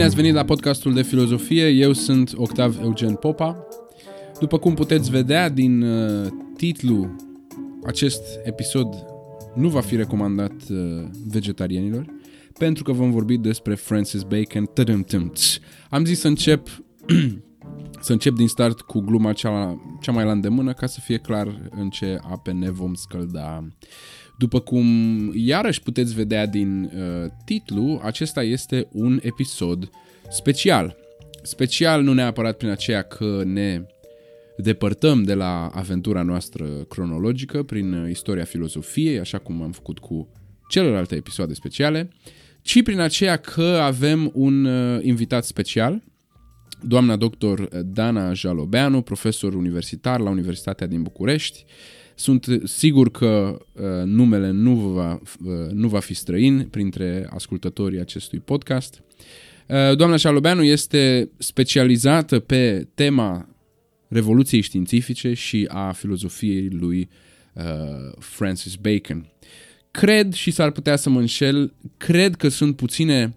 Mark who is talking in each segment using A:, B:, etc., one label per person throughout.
A: Bine ați venit la podcastul de filozofie, eu sunt Octav Eugen Popa. După cum puteți vedea din uh, titlu, acest episod nu va fi recomandat uh, vegetarianilor, pentru că vom vorbi despre Francis Bacon. Am zis să încep să încep din start cu gluma cea, cea mai la îndemână ca să fie clar în ce ape ne vom scălda. După cum iarăși puteți vedea din uh, titlu, acesta este un episod special. Special nu neapărat prin aceea că ne depărtăm de la aventura noastră cronologică prin uh, istoria filozofiei, așa cum am făcut cu celelalte episoade speciale, ci prin aceea că avem un uh, invitat special, doamna doctor Dana Jalobeanu, profesor universitar la Universitatea din București. Sunt sigur că uh, numele nu va, uh, nu va fi străin printre ascultătorii acestui podcast. Uh, doamna Jalobeanu este specializată pe tema revoluției științifice și a filozofiei lui uh, Francis Bacon. Cred, și s-ar putea să mă înșel, cred că sunt puține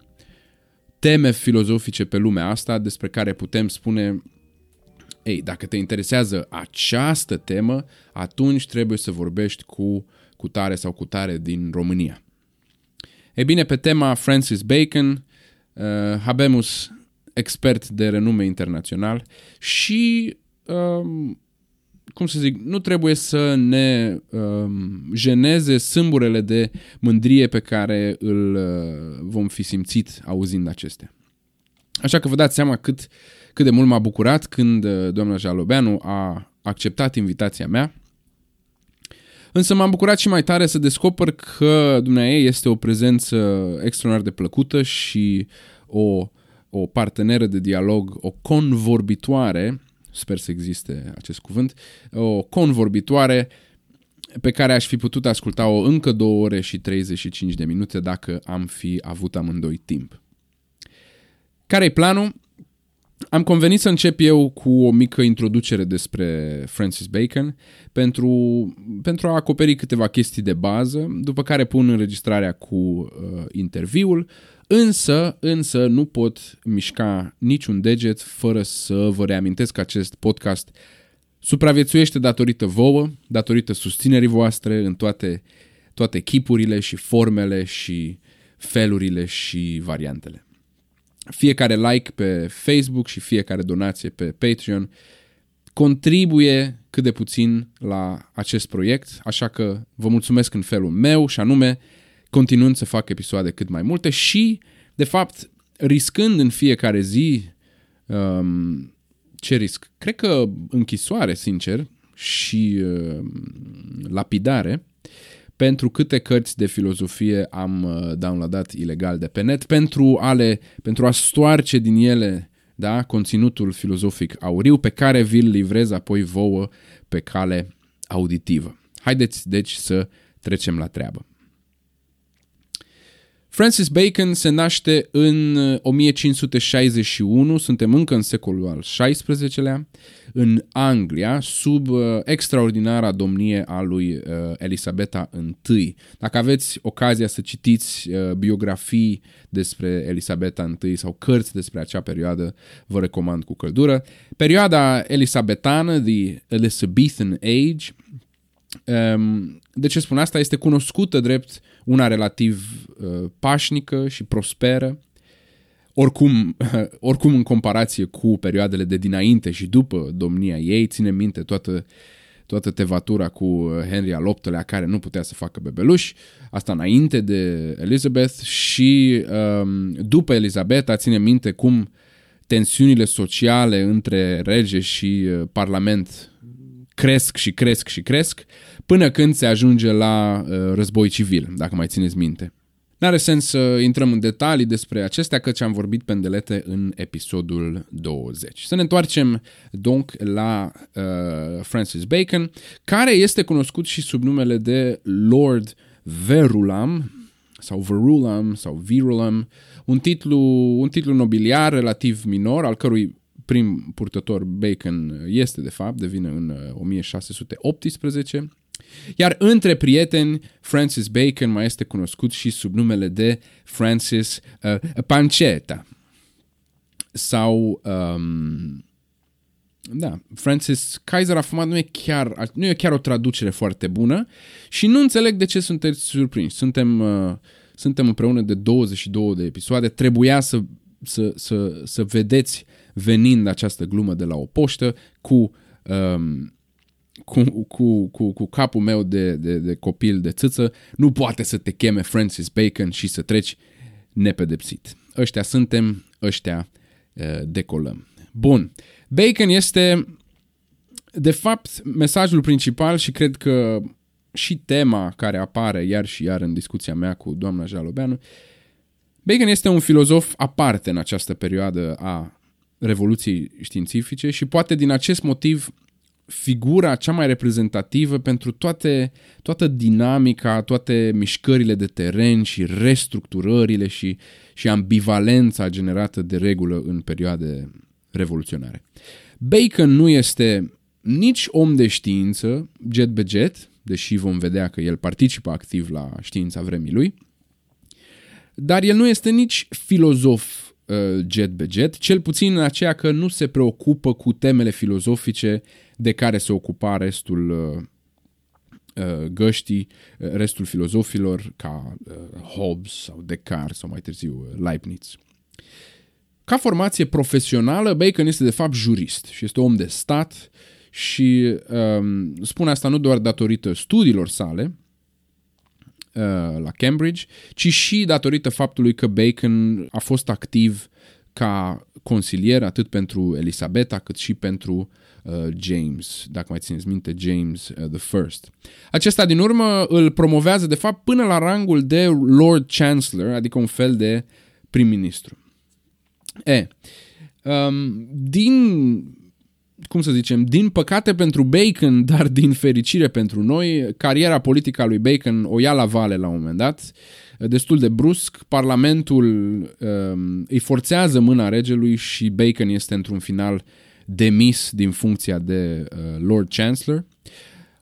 A: teme filozofice pe lumea asta despre care putem spune ei, dacă te interesează această temă, atunci trebuie să vorbești cu, cu tare sau cu tare din România. Ei bine, pe tema Francis Bacon, uh, Habemus, expert de renume internațional și uh, cum să zic, nu trebuie să ne um, jeneze sâmburele de mândrie pe care îl uh, vom fi simțit auzind acestea. Așa că vă dați seama cât, cât de mult m-a bucurat când uh, doamna Jalobeanu a acceptat invitația mea. Însă m-am bucurat și mai tare să descoper că dumneavoastră este o prezență extraordinar de plăcută și o, o parteneră de dialog, o convorbitoare sper să existe acest cuvânt, o convorbitoare pe care aș fi putut asculta-o încă 2 ore și 35 de minute dacă am fi avut amândoi timp. Care-i planul? Am convenit să încep eu cu o mică introducere despre Francis Bacon pentru, pentru a acoperi câteva chestii de bază, după care pun înregistrarea cu uh, interviul, Însă, însă nu pot mișca niciun deget fără să vă reamintesc că acest podcast supraviețuiește datorită vouă, datorită susținerii voastre în toate, toate chipurile și formele și felurile și variantele. Fiecare like pe Facebook și fiecare donație pe Patreon contribuie cât de puțin la acest proiect, așa că vă mulțumesc în felul meu și anume continuând să fac episoade cât mai multe și, de fapt, riscând în fiecare zi um, ce risc? Cred că închisoare, sincer, și uh, lapidare pentru câte cărți de filozofie am uh, downloadat ilegal de pe net, pentru a, le, pentru a stoarce din ele da, conținutul filozofic auriu pe care vi-l livrez apoi vouă pe cale auditivă. Haideți, deci, să trecem la treabă. Francis Bacon se naște în 1561, uh, suntem încă în secolul al XVI-lea, în Anglia, sub uh, extraordinara domnie a lui uh, Elisabeta I. Dacă aveți ocazia să citiți uh, biografii despre Elisabeta I sau cărți despre acea perioadă, vă recomand cu căldură. Perioada elisabetană, the Elizabethan Age, um, de ce spun asta? Este cunoscută drept una relativ uh, pașnică și prosperă, oricum, oricum în comparație cu perioadele de dinainte și după domnia ei, ține minte toată, toată tevatura cu Henry al VIII-lea care nu putea să facă bebeluși, asta înainte de Elizabeth și um, după Elizabeta ține minte cum tensiunile sociale între rege și uh, parlament cresc și cresc și cresc până când se ajunge la uh, război civil, dacă mai țineți minte. N-are sens să intrăm în detalii despre acestea, căci am vorbit pendelete în episodul 20. Să ne întoarcem, donc, la uh, Francis Bacon, care este cunoscut și sub numele de Lord Verulam, sau Verulam, sau Virulam, un titlu, un titlu nobiliar relativ minor, al cărui prim purtător Bacon este, de fapt, devine în 1618, uh, Iar între prieteni, Francis Bacon mai este cunoscut și sub numele de Francis uh, Panceta. Sau, um, da, Francis Kaiser a fumat nu e, chiar, nu e chiar o traducere foarte bună și nu înțeleg de ce sunteți surprinși. Suntem, uh, suntem împreună de 22 de episoade, trebuia să, să, să, să vedeți venind această glumă de la o poștă cu... Um, cu, cu, cu, cu capul meu de, de, de copil de țâță, nu poate să te cheme Francis Bacon și să treci nepedepsit. Ăștia suntem, ăștia uh, decolăm. Bun. Bacon este, de fapt, mesajul principal și cred că și tema care apare iar și iar în discuția mea cu doamna Jalobeanu. Bacon este un filozof aparte în această perioadă a revoluției științifice și poate din acest motiv figura cea mai reprezentativă pentru toate, toată dinamica, toate mișcările de teren și restructurările și, și ambivalența generată de regulă în perioade revoluționare. Bacon nu este nici om de știință, jet be jet, deși vom vedea că el participă activ la știința vremii lui, dar el nu este nici filozof uh, jet be jet, cel puțin în aceea că nu se preocupă cu temele filozofice de care se ocupa restul uh, uh, găștii, uh, restul filozofilor ca Hobbes sau Descartes sau mai târziu Leibniz. Ca formație profesională, Bacon este de fapt jurist și este om de stat și um, spune asta nu doar datorită studiilor sale uh, la Cambridge, ci și datorită faptului că Bacon a fost activ ca consilier atât pentru Elisabeta cât și pentru uh, James, dacă mai țineți minte, James uh, the First. Acesta din urmă îl promovează de fapt până la rangul de Lord Chancellor, adică un fel de prim-ministru. E, um, din cum să zicem, din păcate pentru Bacon, dar din fericire pentru noi, cariera politică a lui Bacon o ia la vale la un moment dat, destul de brusc. Parlamentul um, îi forțează mâna regelui și Bacon este într-un final demis din funcția de uh, Lord Chancellor.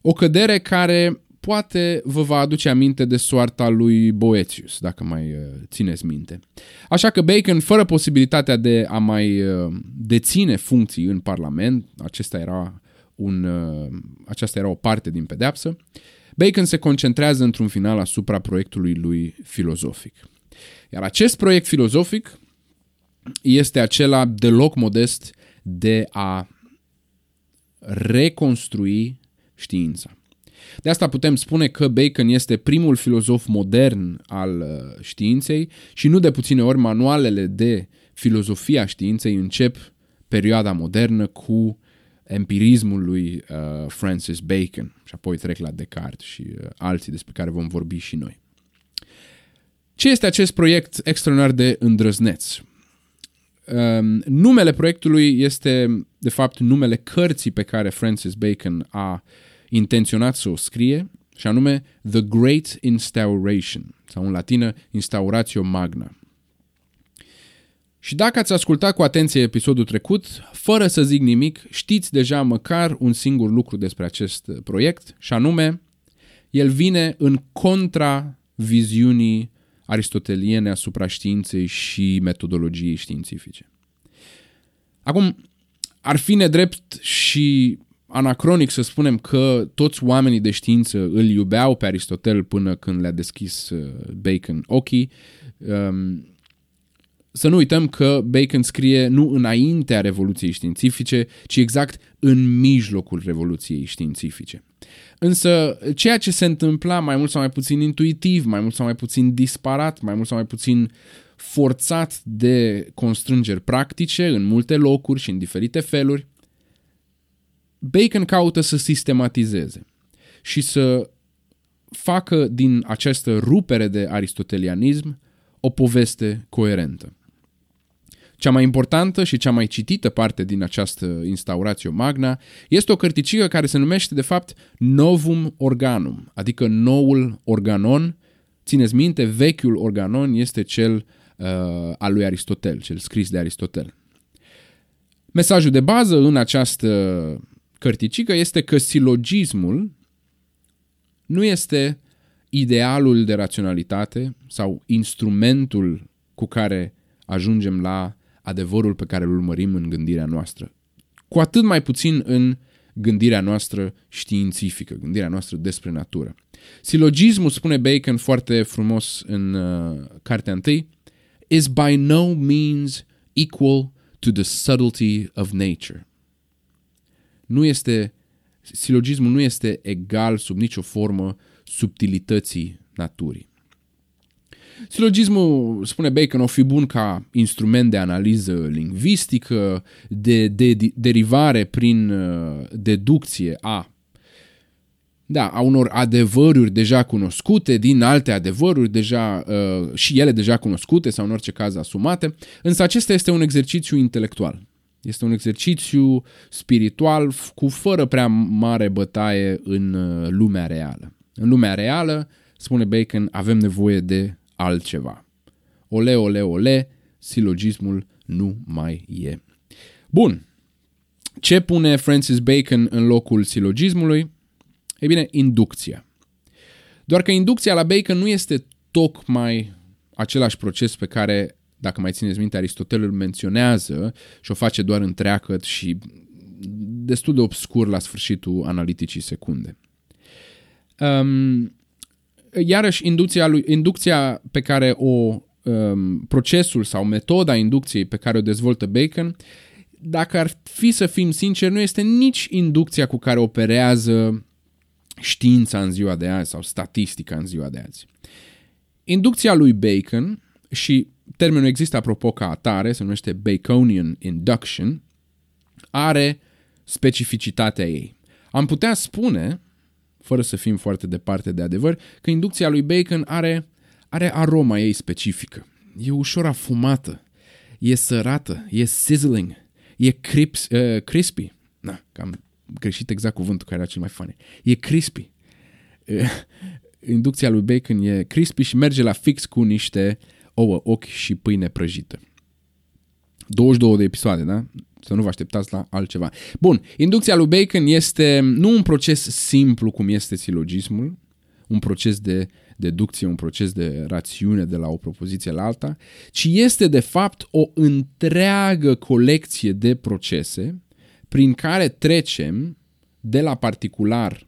A: O cădere care poate vă va aduce aminte de soarta lui Boetius, dacă mai uh, țineți minte. Așa că Bacon, fără posibilitatea de a mai uh, deține funcții în Parlament, acesta era un, uh, aceasta era o parte din pedeapsă, Bacon se concentrează într-un final asupra proiectului lui filozofic. Iar acest proiect filozofic este acela deloc modest de a reconstrui știința. De asta putem spune că Bacon este primul filozof modern al uh, științei și nu de puține ori manualele de filozofia științei încep perioada modernă cu empirismul lui uh, Francis Bacon și apoi trec la Descartes și uh, alții despre care vom vorbi și noi. Ce este acest proiect extraordinar de îndrăzneț? Um, numele proiectului este, de fapt, numele cărții pe care Francis Bacon a uh, intenționat să o scrie, și anume The Great Instauration, sau în latină Instauratio Magna. Și dacă ați ascultat cu atenție episodul trecut, fără să zic nimic, știți deja măcar un singur lucru despre acest proiect, și anume, el vine în contra viziunii aristoteliene asupra științei și metodologiei științifice. Acum, ar fi nedrept și anacronic să spunem că toți oamenii de știință îl iubeau pe Aristotel până când le-a deschis uh, Bacon ochii. Um, să nu uităm că Bacon scrie nu înaintea Revoluției Științifice, ci exact în mijlocul Revoluției Științifice. Însă, ceea ce se întâmpla mai mult sau mai puțin intuitiv, mai mult sau mai puțin disparat, mai mult sau mai puțin forțat de constrângeri practice în multe locuri și în diferite feluri, Bacon caută să sistematizeze și să facă din această rupere de aristotelianism o poveste coerentă. Cea mai importantă și cea mai citită parte din această instauratio magna este o cărticică care se numește de fapt Novum Organum, adică noul organon. Țineți minte, vechiul organon este cel uh, al lui Aristotel, cel scris de Aristotel. Mesajul de bază în această cărticică este că silogismul
B: nu este idealul de raționalitate sau instrumentul cu care ajungem la adevărul pe care îl urmărim în gândirea noastră. Cu atât mai puțin în gândirea noastră științifică, gândirea noastră despre natură. Silogismul, spune Bacon foarte frumos în uh, cartea întâi, is by no means equal to the subtlety of nature. Nu este, silogismul nu este egal sub nicio formă subtilității naturii. Silogismul, spune Bacon, o fi bun ca instrument de analiză lingvistică, de, de, de derivare prin uh, deducție a da, a unor adevăruri deja cunoscute, din alte adevăruri deja uh, și ele deja cunoscute sau în orice caz asumate, însă acesta este un exercițiu intelectual. Este un exercițiu spiritual cu fără prea mare bătaie în uh, lumea reală. În lumea reală, spune Bacon, avem nevoie de altceva. Ole, ole, ole, silogismul nu mai e. Bun. Ce pune Francis Bacon în locul silogismului? Ei bine, inducția. Doar că inducția la Bacon nu este tocmai același proces pe care, dacă mai țineți minte, Aristotel îl menționează și o face doar întreagăt și destul de obscur la sfârșitul analiticii secunde. Um, iarăși, inducția, lui, inducția pe care o um, procesul sau metoda inducției pe care o dezvoltă Bacon, dacă ar fi să fim sinceri, nu este nici inducția cu care operează știința în ziua de azi sau statistica în ziua de azi. Inducția lui Bacon și termenul există apropo ca atare, se numește Baconian Induction, are specificitatea ei. Am putea spune, fără să fim foarte departe de adevăr, că inducția lui Bacon are, are aroma ei specifică. E ușor afumată, e sărată, e sizzling, e crips, uh, crispy. Na, cam greșit exact cuvântul care era cel mai funny. E crispy. Inducția lui Bacon e crispy și merge la fix cu niște ouă, ochi și pâine prăjită. 22 de episoade, da? Să nu vă așteptați la altceva. Bun, inducția lui Bacon este nu un proces simplu cum este silogismul, un proces de deducție, un proces de rațiune de la o propoziție la alta, ci este de fapt o întreagă colecție de procese prin care trecem de la particular,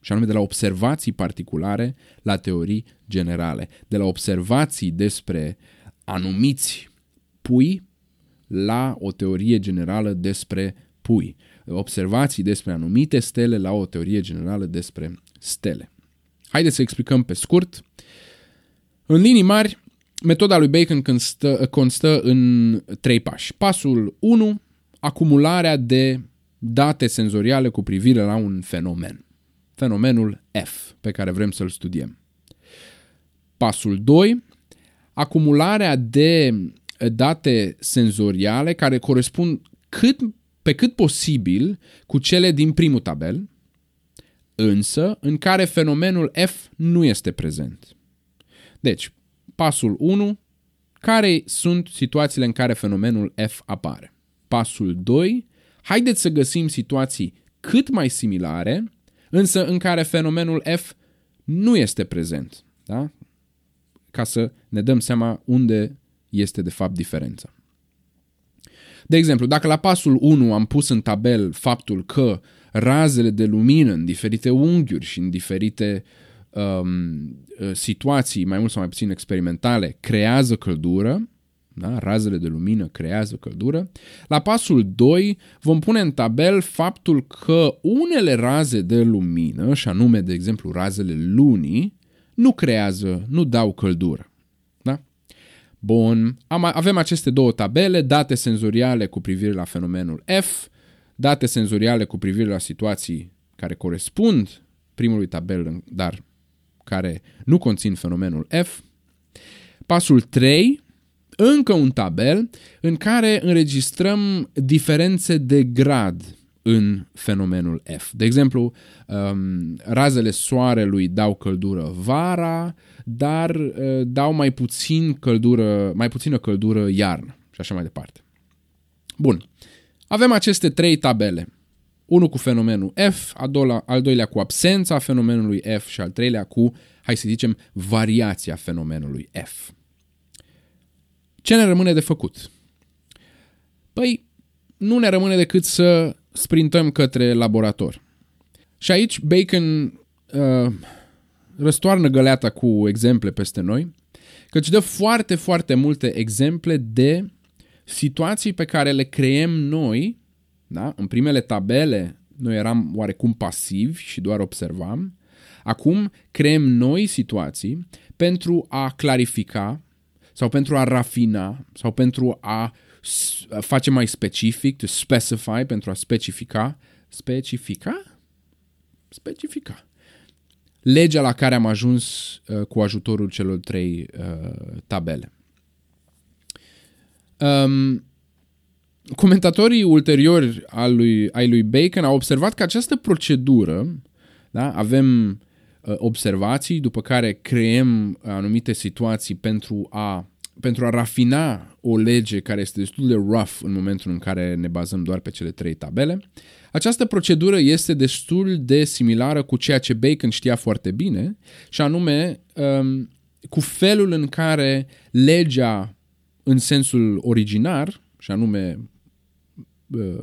B: și anume de la observații particulare la teorii generale, de la observații despre anumiți pui la o teorie generală despre pui, observații despre anumite stele la o teorie generală despre stele. Haideți să explicăm pe scurt. În linii mari, metoda lui Bacon constă, constă în trei pași. Pasul 1 acumularea de date senzoriale cu privire la un fenomen. Fenomenul F pe care vrem să-l studiem. Pasul 2. Acumularea de date senzoriale care corespund cât, pe cât posibil cu cele din primul tabel, însă în care fenomenul F nu este prezent. Deci, pasul 1. Care sunt situațiile în care fenomenul F apare? Pasul 2. Haideți să găsim situații cât mai similare, însă în care fenomenul F nu este prezent. Da? Ca să ne dăm seama unde este de fapt diferența. De exemplu, dacă la pasul 1 am pus în tabel faptul că razele de lumină în diferite unghiuri și în diferite um, situații, mai mult sau mai puțin experimentale, creează căldură, da? razele de lumină creează căldură. La pasul 2 vom pune în tabel faptul că unele raze de lumină, și anume, de exemplu, razele lunii, nu creează, nu dau căldură. Da? Bun, Am, avem aceste două tabele, date senzoriale cu privire la fenomenul F, date senzoriale cu privire la situații care corespund primului tabel, dar care nu conțin fenomenul F. Pasul 3 încă un tabel în care înregistrăm diferențe de grad în fenomenul F. De exemplu, um, razele soarelui dau căldură vara, dar uh, dau mai puțin căldură, mai puțină căldură iarnă și așa mai departe. Bun. Avem aceste trei tabele. unul cu fenomenul F, al doilea, al doilea cu absența fenomenului F și al treilea cu, hai să zicem, variația fenomenului F. Ce ne rămâne de făcut? Păi, nu ne rămâne decât să sprintăm către laborator. Și aici Bacon uh, răstoarnă găleata cu exemple peste noi, căci dă foarte, foarte multe exemple de situații pe care le creăm noi, da? în primele tabele noi eram oarecum pasivi și doar observam, acum creăm noi situații pentru a clarifica sau pentru a rafina sau pentru a face mai specific, to specify, pentru a specifica, specifica? Specifica. Legea la care am ajuns uh, cu ajutorul celor trei uh, tabele. Um, comentatorii ulteriori al lui, ai lui Bacon au observat că această procedură, da, avem uh, observații, după care creăm anumite situații pentru a pentru a rafina o lege care este destul de rough în momentul în care ne bazăm doar pe cele trei tabele, această procedură este destul de similară cu ceea ce Bacon știa foarte bine, și anume um, cu felul în care legea în sensul originar, și anume uh,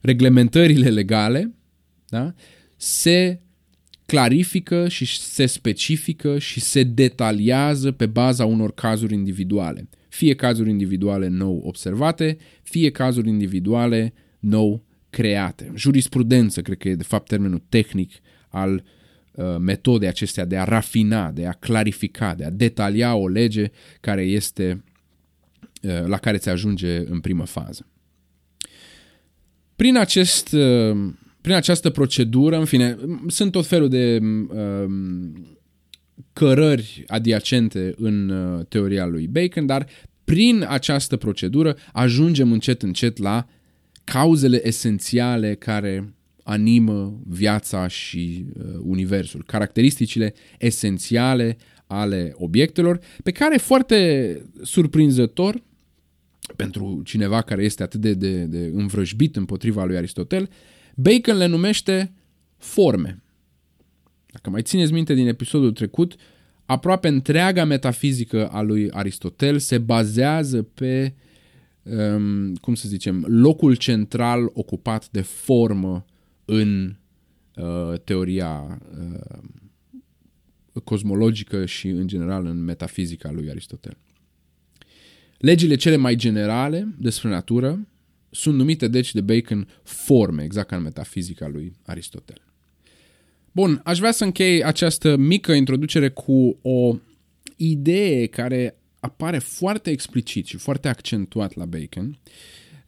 B: reglementările legale, da, se clarifică și se specifică și se detaliază pe baza unor cazuri individuale. Fie cazuri individuale nou observate, fie cazuri individuale nou create. Jurisprudență, cred că e de fapt termenul tehnic al uh, metodei acestea de a rafina, de a clarifica, de a detalia o lege care este uh, la care ți ajunge în primă fază. Prin acest uh, prin această procedură, în fine, sunt tot felul de um, cărări adiacente în uh, teoria lui Bacon, dar prin această procedură ajungem încet încet la cauzele esențiale care animă viața și uh, universul, caracteristicile esențiale ale obiectelor, pe care foarte surprinzător pentru cineva care este atât de, de, de învrăjbit împotriva lui Aristotel, Bacon le numește forme. Dacă mai țineți minte din episodul trecut, aproape întreaga metafizică a lui Aristotel se bazează pe, um, cum să zicem, locul central ocupat de formă în uh, teoria uh, cosmologică și, în general, în metafizica lui Aristotel. Legile cele mai generale despre natură sunt numite deci de Bacon forme, exact ca în metafizica lui Aristotel. Bun, aș vrea să închei această mică introducere cu o idee care apare foarte explicit și foarte accentuat la Bacon,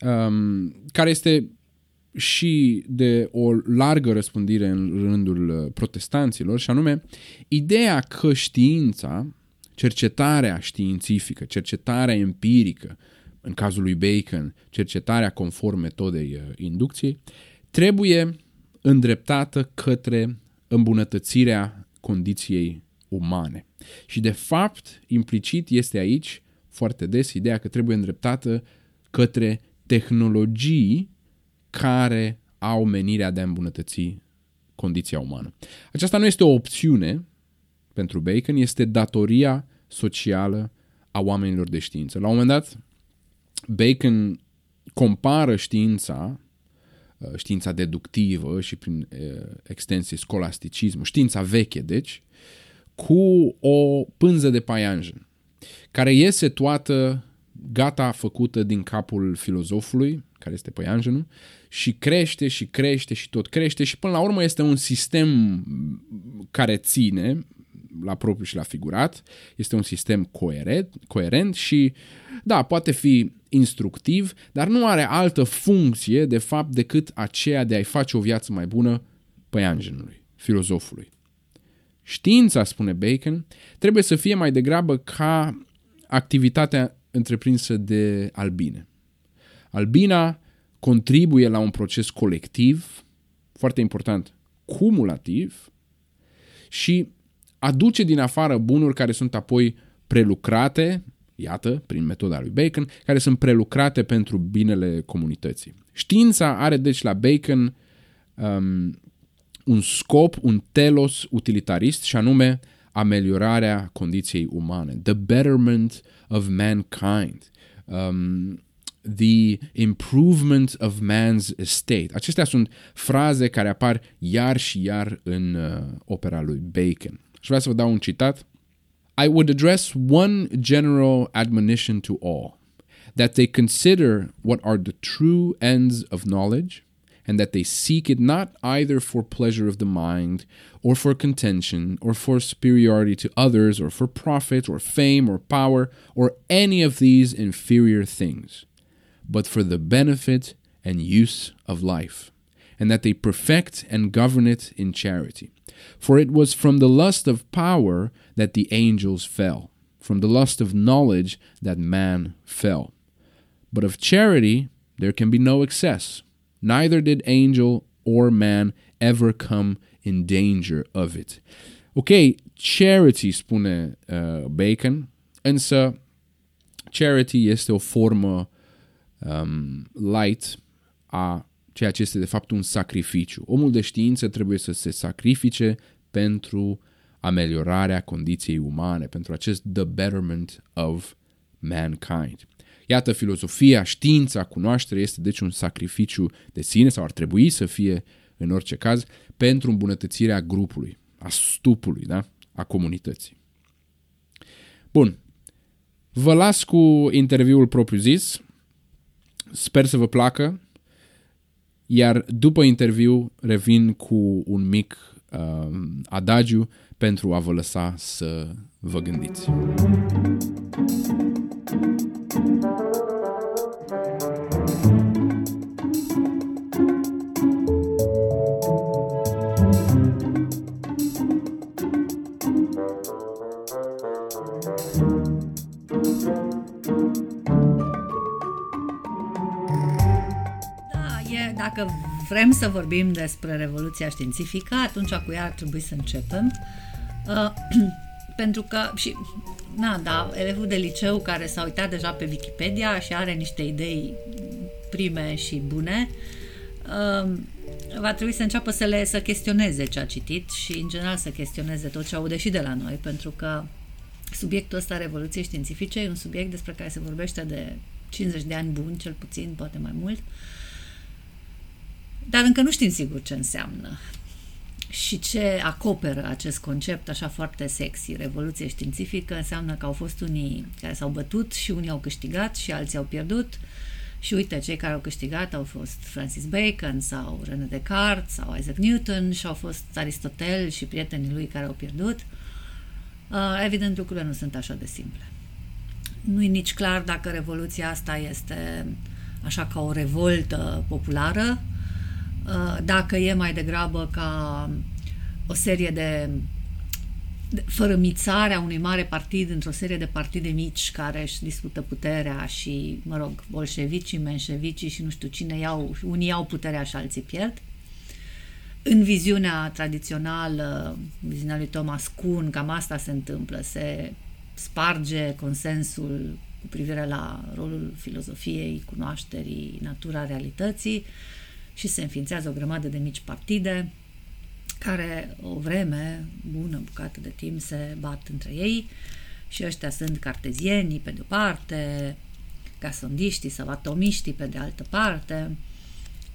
B: um, care este și de o largă răspândire în rândul uh, protestanților, și anume ideea că știința, cercetarea științifică, cercetarea empirică, în cazul lui Bacon, cercetarea conform metodei uh, inducției, trebuie îndreptată către îmbunătățirea condiției umane. Și de fapt, implicit este aici foarte des ideea că trebuie îndreptată către tehnologii care au menirea de a îmbunătăți condiția umană. Aceasta nu este o opțiune pentru Bacon, este datoria socială a oamenilor de știință. La un moment dat, Bacon compară știința, uh, știința deductivă și prin uh, extensie scolasticismul, știința veche, deci, cu o pânză de paianjen, care iese toată gata făcută din capul filozofului, care este păianjenul, și crește și crește și tot crește și până la urmă este un sistem care ține, la propriu și la figurat, este un sistem coerent, coerent și, da, poate fi instructiv, dar nu are altă funcție, de fapt, decât aceea de a-i face o viață mai bună păianjenului, filozofului. Știința, spune Bacon, trebuie să fie mai degrabă ca activitatea întreprinsă de albine. Albina contribuie la un proces colectiv, foarte important, cumulativ, și aduce din afară bunuri care sunt apoi prelucrate, iată, prin metoda lui Bacon, care sunt prelucrate pentru binele comunității. Știința are deci la Bacon um, un scop, un telos utilitarist și anume ameliorarea condiției umane, the betterment of mankind, um, the improvement of man's estate. Acestea sunt fraze care apar iar și iar în uh, opera lui Bacon. Și vreau să vă dau un citat. I would address one general admonition to all, that they consider what are the true ends of knowledge, and that they seek it not either for pleasure of the mind, or for contention, or for superiority to others, or for profit, or fame, or power, or any of these inferior things, but for the benefit and use of life, and that they perfect and govern it in charity. For it was from the lust of power that the angels fell, from the lust of knowledge that man fell. But of charity there can be no excess Neither did angel or man ever come in danger of it. Ok, charity, spune uh, Bacon, însă charity este o formă um, light a ceea ce este de fapt un sacrificiu. Omul de știință trebuie să se sacrifice pentru ameliorarea condiției umane, pentru acest the betterment of mankind. Iată, filozofia, știința, cunoașterea este deci un sacrificiu de sine sau ar trebui să fie în orice caz pentru îmbunătățirea grupului, a stupului, da? a comunității. Bun. Vă las cu interviul propriu-zis. Sper să vă placă. Iar după interviu revin cu un mic uh, adagiu pentru a vă lăsa să vă gândiți.
C: Dacă vrem să vorbim despre revoluția științifică, atunci cu ea ar trebui să începem. Uh, pentru că și na, da, elevul de liceu care s-a uitat deja pe Wikipedia și are niște idei prime și bune, uh, va trebui să înceapă să le să chestioneze ce a citit și în general să chestioneze tot ce aude și de la noi, pentru că subiectul ăsta revoluției științifice e un subiect despre care se vorbește de 50 de ani buni, cel puțin, poate mai mult. Uh, dar încă nu știm sigur ce înseamnă și ce acoperă acest concept așa foarte sexy. Revoluție științifică înseamnă că au fost unii care s-au bătut și unii au câștigat și alții au pierdut. Și uite, cei care au câștigat au fost Francis Bacon sau René Descartes sau Isaac Newton și au fost Aristotel și prietenii lui care au pierdut. Uh, evident, lucrurile nu sunt așa de simple. Nu e nici clar dacă revoluția asta este așa ca o revoltă populară, Uh, dacă e mai degrabă ca o serie de fărămițarea unui mare partid într-o serie de partide mici care își dispută puterea și, mă rog, bolșevicii, menșevicii și nu știu cine iau, unii iau puterea și alții pierd. În viziunea tradițională, viziunea lui Thomas Kuhn, cam asta se întâmplă, se sparge consensul cu privire la rolul filozofiei, cunoașterii, natura realității, și se înființează o grămadă de mici partide care o vreme, bună bucată de timp, se bat între ei și ăștia sunt cartezienii pe de-o parte, gasondiștii sau atomiștii pe de altă parte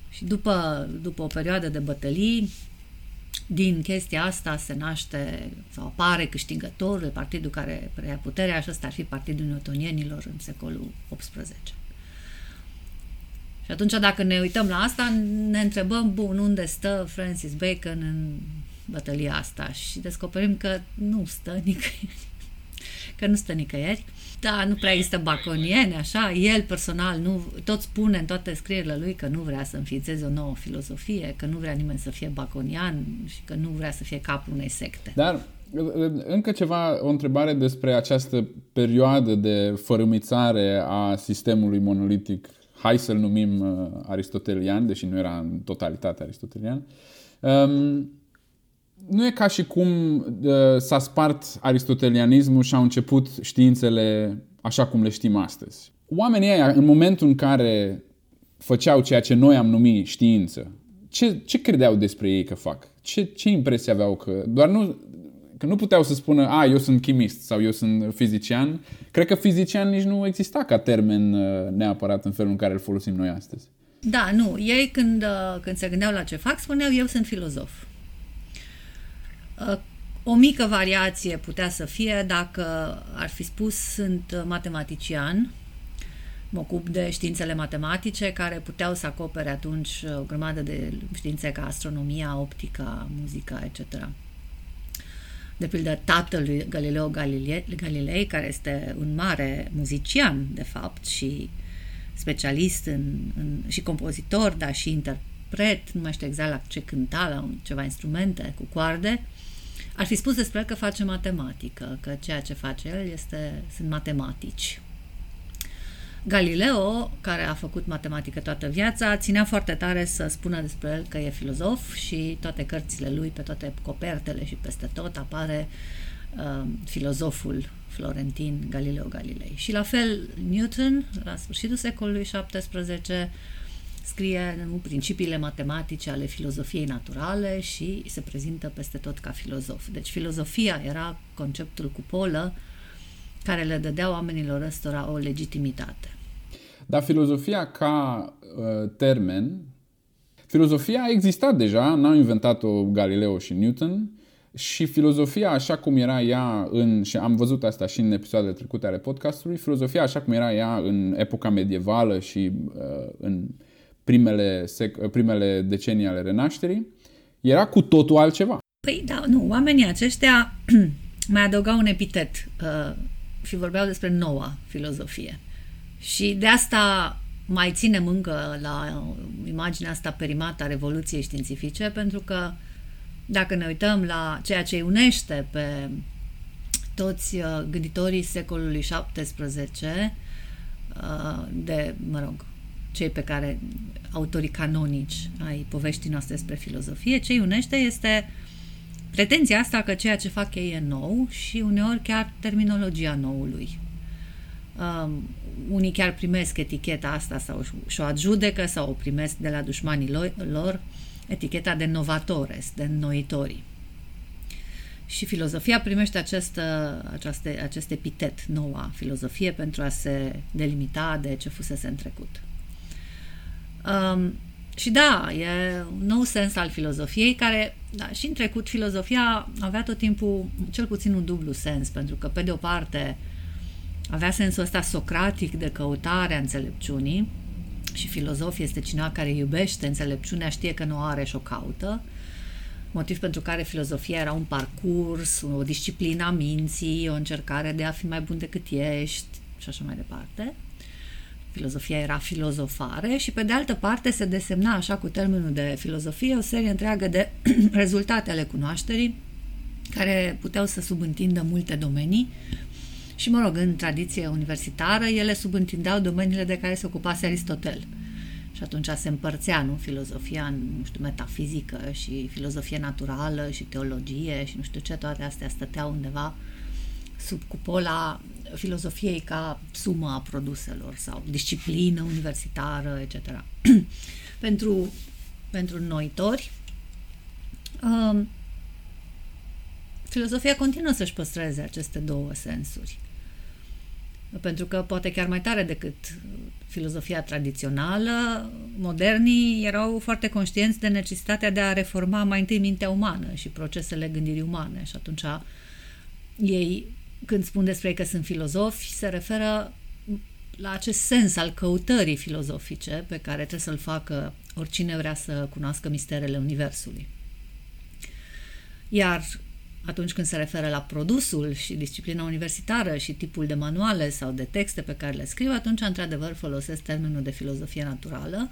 C: și după, după o perioadă de bătălii, din chestia asta se naște sau apare câștigătorul, partidul care preia puterea și ăsta ar fi Partidul Newtonienilor în secolul XVIII. Și atunci dacă ne uităm la asta, ne întrebăm, bun, unde stă Francis Bacon în bătălia asta? Și descoperim că nu stă nicăieri. Că nu stă nicăieri. Da, nu prea există baconiene, așa. El personal nu, tot spune în toate scrierile lui că nu vrea să înființeze o nouă filozofie, că nu vrea nimeni să fie baconian și că nu vrea să fie capul unei secte.
B: Dar încă ceva, o întrebare despre această perioadă de fărâmițare a sistemului monolitic hai să-l numim uh, aristotelian, deși nu era în totalitate aristotelian, um, nu e ca și cum uh, s-a spart aristotelianismul și au început științele așa cum le știm astăzi. Oamenii ăia, în momentul în care făceau ceea ce noi am numit știință,
A: ce, ce credeau despre ei că fac? Ce, ce impresie aveau că doar nu, că nu puteau să spună, a, eu sunt chimist sau eu sunt fizician. Cred că fizician nici nu exista ca termen uh, neapărat în felul în care îl folosim noi astăzi.
C: Da, nu. Ei când, uh, când se gândeau la ce fac, spuneau eu sunt filozof. Uh, o mică variație putea să fie dacă ar fi spus sunt matematician, mă ocup de științele matematice care puteau să acopere atunci o grămadă de științe ca astronomia, optica, muzica, etc. De pildă, tatăl lui Galileo Galilei, Galilei, care este un mare muzician, de fapt, și specialist în, în, și compozitor, dar și interpret, nu mai știu exact la ce cânta, la un, ceva instrumente cu coarde, ar fi spus despre el că face matematică, că ceea ce face el este, sunt matematici. Galileo, care a făcut matematică toată viața, ținea foarte tare să spună despre el că e filozof și toate cărțile lui, pe toate copertele și peste tot apare uh, filozoful florentin Galileo Galilei. Și la fel Newton, la sfârșitul secolului XVII, scrie nu, principiile matematice ale filozofiei naturale și se prezintă peste tot ca filozof. Deci filozofia era conceptul cupolă care le dădea oamenilor ăstora o legitimitate.
A: Dar filozofia ca uh, termen, filozofia a existat deja, n-au inventat-o Galileo și Newton, și filozofia așa cum era ea în, și am văzut asta și în episoadele trecute ale podcastului, filozofia așa cum era ea în epoca medievală și uh, în primele, sec- primele decenii ale renașterii, era cu totul altceva.
C: Păi da, nu, oamenii aceștia mai adăugau un epitet uh, și vorbeau despre noua filozofie. Și de asta mai ținem încă la imaginea asta perimată a Revoluției Științifice, pentru că dacă ne uităm la ceea ce îi unește pe toți uh, gânditorii secolului XVII, uh, de, mă rog, cei pe care, autorii canonici ai poveștii noastre despre filozofie, ce îi unește este pretenția asta că ceea ce fac ei e nou și uneori chiar terminologia noului. Um, unii chiar primesc eticheta asta sau și-o adjudecă sau o primesc de la dușmanii lor, eticheta de novatores, de noitori. Și filozofia primește acest, acest, acest epitet, noua filozofie, pentru a se delimita de ce fusese în trecut. Um, și da, e un nou sens al filozofiei care, da, și în trecut filozofia avea tot timpul cel puțin un dublu sens, pentru că pe de o parte avea sensul ăsta socratic de căutare a înțelepciunii și filozof este cineva care iubește înțelepciunea, știe că nu o are și o caută, motiv pentru care filozofia era un parcurs, o disciplină a minții, o încercare de a fi mai bun decât ești și așa mai departe. Filozofia era filozofare și pe de altă parte se desemna așa cu termenul de filozofie o serie întreagă de rezultate ale cunoașterii care puteau să subîntindă multe domenii și, mă rog, în tradiție universitară, ele subîntindeau domeniile de care se ocupase Aristotel. Și atunci se împărțea, nu, filozofia în, nu știu, metafizică și filozofie naturală și teologie și nu știu ce, toate astea stăteau undeva sub cupola filozofiei ca sumă a produselor sau disciplină universitară, etc. pentru, pentru noitori, um, filozofia continuă să-și păstreze aceste două sensuri. Pentru că poate chiar mai tare decât filozofia tradițională, modernii erau foarte conștienți de necesitatea de a reforma mai întâi mintea umană și procesele gândirii umane. Și atunci ei, când spun despre ei că sunt filozofi, se referă la acest sens al căutării filozofice pe care trebuie să-l facă oricine vrea să cunoască misterele Universului. Iar atunci când se referă la produsul și disciplina universitară și tipul de manuale sau de texte pe care le scriu, atunci, într-adevăr, folosesc termenul de filozofie naturală,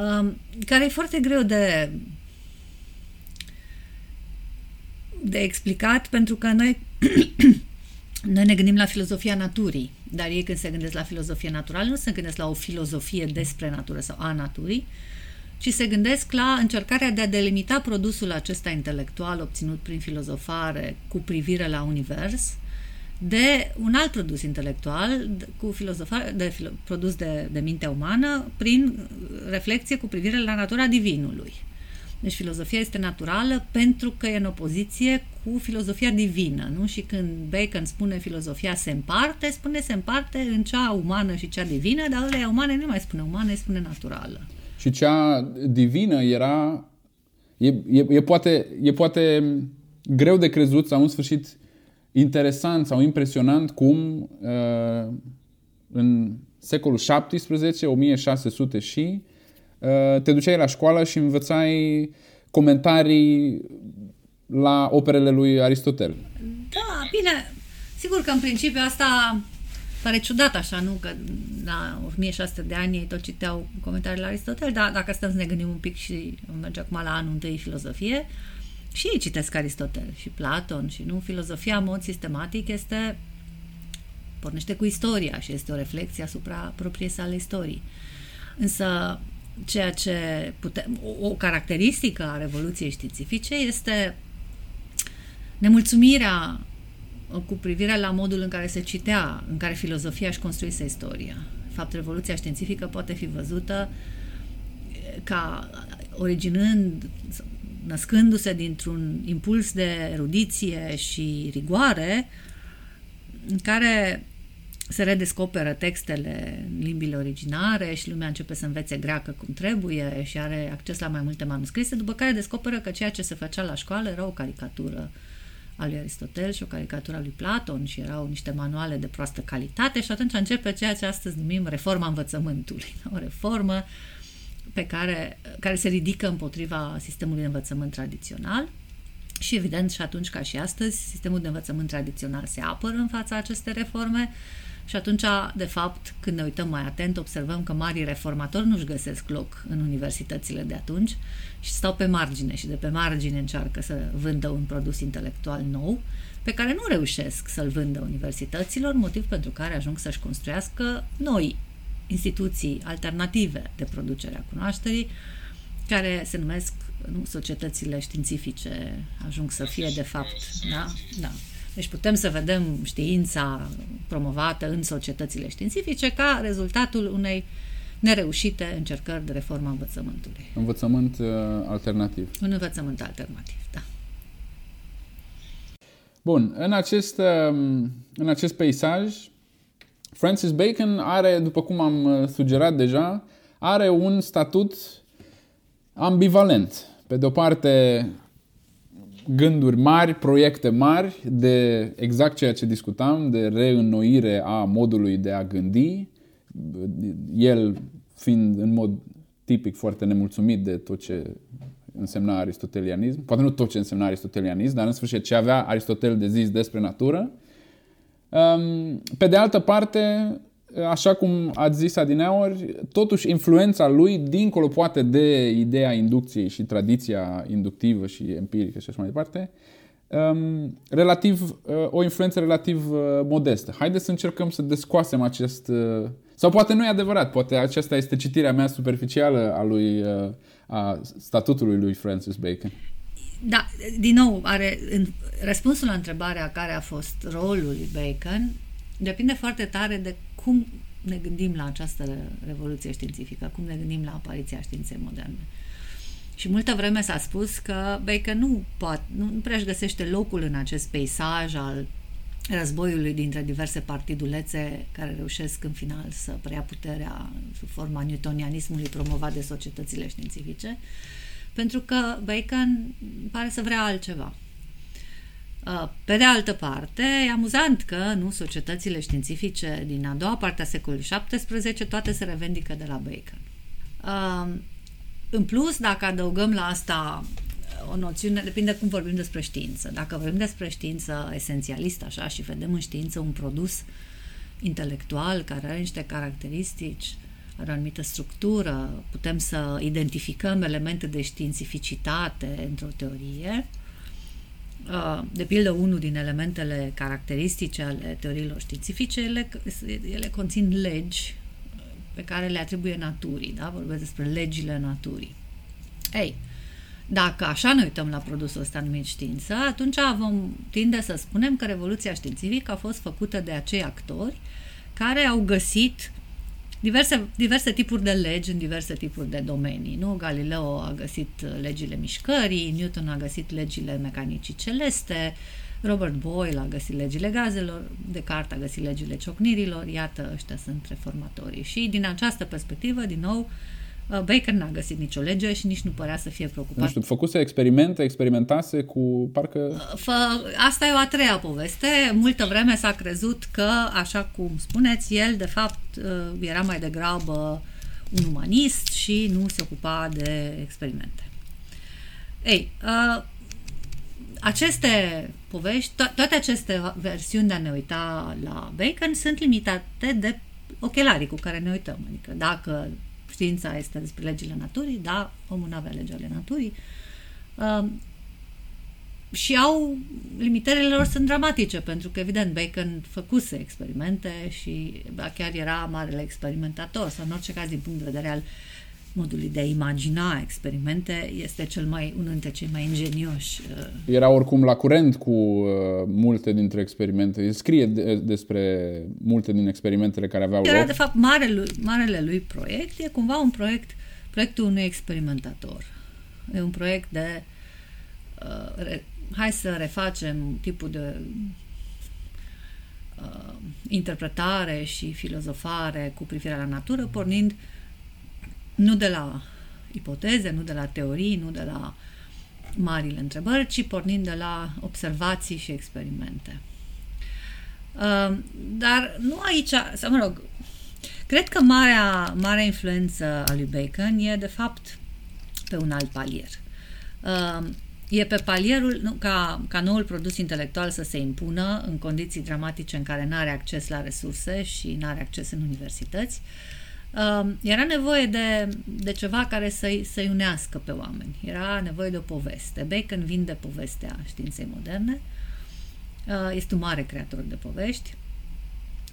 C: um, care e foarte greu de de explicat, pentru că noi noi ne gândim la filozofia naturii, dar ei când se gândesc la filozofie naturală nu se gândesc la o filozofie despre natură sau a naturii, ci se gândesc la încercarea de a delimita produsul acesta intelectual obținut prin filozofare cu privire la univers de un alt produs intelectual cu filozofia, de, produs de, de minte umană prin reflexie cu privire la natura divinului. Deci filozofia este naturală pentru că e în opoziție cu filozofia divină, nu? Și când Bacon spune filozofia se împarte, spune se împarte în cea umană și cea divină, dar alea umane nu mai spune umană, spune naturală.
A: Și cea divină era e, e, e, poate, e poate greu de crezut sau în sfârșit interesant sau impresionant cum uh, în secolul 17, 1600 și uh, te duceai la școală și învățai comentarii la operele lui Aristotel.
C: Da, bine, sigur că în principiu asta pare ciudat așa, nu? Că la 1600 de ani ei tot citeau comentarii la Aristotel, dar dacă stăm să ne gândim un pic și mergem acum la anul întâi filozofie, și ei citesc Aristotel și Platon și nu filozofia în mod sistematic este pornește cu istoria și este o reflexie asupra propriei sale istorii. Însă ceea ce putem, o, o caracteristică a revoluției științifice este nemulțumirea cu privire la modul în care se citea, în care filozofia își construise istoria. De fapt, revoluția științifică poate fi văzută ca originând, născându-se dintr-un impuls de erudiție și rigoare, în care se redescoperă textele în limbile originare și lumea începe să învețe greacă cum trebuie și are acces la mai multe manuscrise, după care descoperă că ceea ce se făcea la școală era o caricatură a lui Aristotel și o caricatură a lui Platon și erau niște manuale de proastă calitate și atunci începe ceea ce astăzi numim reforma învățământului. O reformă pe care, care se ridică împotriva sistemului de învățământ tradițional și evident și atunci ca și astăzi sistemul de învățământ tradițional se apără în fața acestei reforme și atunci, de fapt, când ne uităm mai atent, observăm că marii reformatori nu-și găsesc loc în universitățile de atunci și stau pe margine și de pe margine încearcă să vândă un produs intelectual nou pe care nu reușesc să-l vândă universităților, motiv pentru care ajung să-și construiască noi instituții alternative de producere a cunoașterii, care se numesc nu, societățile științifice, ajung să fie de fapt, da? Da. Deci putem să vedem știința promovată în societățile științifice ca rezultatul unei nereușite încercări de reformă a învățământului.
A: Învățământ uh, alternativ.
C: Un învățământ alternativ, da.
A: Bun, în acest, um, în acest peisaj, Francis Bacon are, după cum am uh, sugerat deja, are un statut ambivalent. Pe de o parte, gânduri mari, proiecte mari de exact ceea ce discutam, de reînnoire a modului de a gândi, el fiind în mod tipic foarte nemulțumit de tot ce însemna aristotelianism, poate nu tot ce însemna aristotelianism, dar în sfârșit ce avea Aristotel de zis despre natură. Um, pe de altă parte, așa cum ați zis adineori, totuși influența lui, dincolo poate de ideea inducției și tradiția inductivă și empirică și așa mai departe, um, relativ, uh, o influență relativ uh, modestă. Haideți să încercăm să descoasem acest... Uh, sau poate nu e adevărat, poate aceasta este citirea mea superficială a, lui, a statutului lui Francis Bacon.
C: Da, din nou, are, în, răspunsul la întrebarea care a fost rolul lui Bacon depinde foarte tare de cum ne gândim la această revoluție științifică, cum ne gândim la apariția științei moderne. Și multă vreme s-a spus că Bacon nu, poate, nu, nu prea își găsește locul în acest peisaj al războiului dintre diverse partidulețe care reușesc în final să preia puterea sub forma newtonianismului promovat de societățile științifice, pentru că Bacon pare să vrea altceva. Uh, pe de altă parte, e amuzant că nu societățile științifice din a doua parte a secolului XVII toate se revendică de la Bacon. Uh, în plus, dacă adăugăm la asta o noțiune, depinde cum vorbim despre știință. Dacă vorbim despre știință esențialistă așa și vedem în știință un produs intelectual care are niște caracteristici, are o anumită structură, putem să identificăm elemente de științificitate într-o teorie, Uh, de pildă, unul din elementele caracteristice ale teoriilor științifice, ele, ele conțin legi pe care le atribuie naturii, da? Vorbesc despre legile naturii. Ei, Dacă așa ne uităm la produsul ăsta numit știință, atunci vom tinde să spunem că revoluția științifică a fost făcută de acei actori care au găsit diverse, diverse tipuri de legi în diverse tipuri de domenii. Nu? Galileo a găsit legile mișcării, Newton a găsit legile mecanicii celeste, Robert Boyle a găsit legile gazelor, Descartes a găsit legile ciocnirilor, iată, ăștia sunt reformatorii. Și din această perspectivă, din nou, Uh, Baker n-a găsit nicio lege și nici nu părea să fie preocupat.
A: Nu știu, făcuse experimente, experimentase cu parcă... Uh,
C: fă, asta e o a treia poveste. Multă vreme s-a crezut că, așa cum spuneți, el de fapt uh, era mai degrabă un umanist și nu se ocupa de experimente. Ei, aceste povești, to- toate aceste versiuni de a ne uita la Bacon sunt limitate de ochelarii cu care ne uităm. Adică dacă știința este despre legile naturii, da, omul nu avea legile naturii. Uh, și au, limitările lor sunt dramatice, pentru că, evident, Bacon făcuse experimente și chiar era marele experimentator, sau în orice caz, din punct de vedere al modului de a imagina experimente este cel mai, unul dintre cei mai ingenioși. Uh,
A: Era oricum la curent cu uh, multe dintre experimente. El scrie de, despre multe din experimentele care aveau
C: Era,
A: loc.
C: de fapt, marele, marele lui proiect e cumva un proiect, proiectul unui experimentator. E un proiect de uh, re, hai să refacem tipul de uh, interpretare și filozofare cu privire la natură, pornind uh, nu de la ipoteze, nu de la teorii, nu de la marile întrebări, ci pornind de la observații și experimente. Uh, dar nu aici, să mă rog, cred că marea, marea influență a lui Bacon e de fapt pe un alt palier. Uh, e pe palierul nu, ca, ca noul produs intelectual să se impună în condiții dramatice în care nu are acces la resurse și nu are acces în universități. Uh, uh, era nevoie de, de ceva care să-i, să-i unească pe oameni. Era nevoie de o poveste. Bacon vinde povestea științei moderne. Uh, este un mare creator de povești.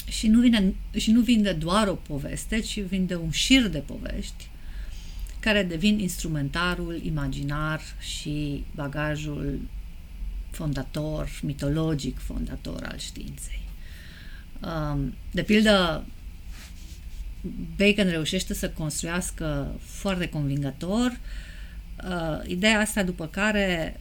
C: Și nu, vine, și nu vinde doar o poveste, ci vinde un șir de povești care devin instrumentarul imaginar și bagajul fondator, mitologic fondator al științei. Um, de pildă, Bacon reușește să construiască foarte convingător uh, ideea asta după care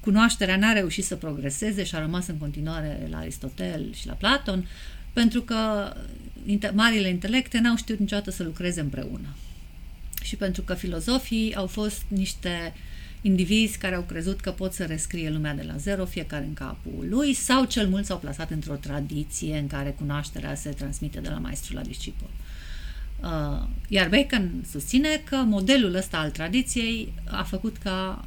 C: cunoașterea n-a reușit să progreseze și a rămas în continuare la Aristotel și la Platon, pentru că marile intelecte n-au știut niciodată să lucreze împreună. Și pentru că filozofii au fost niște uh, indivizi care au crezut că pot să rescrie lumea de la zero, fiecare în capul lui, sau cel mult s-au plasat într-o tradiție în care cunoașterea se transmite de la maestru la discipol. Uh, iar Bacon susține că modelul ăsta al tradiției a făcut ca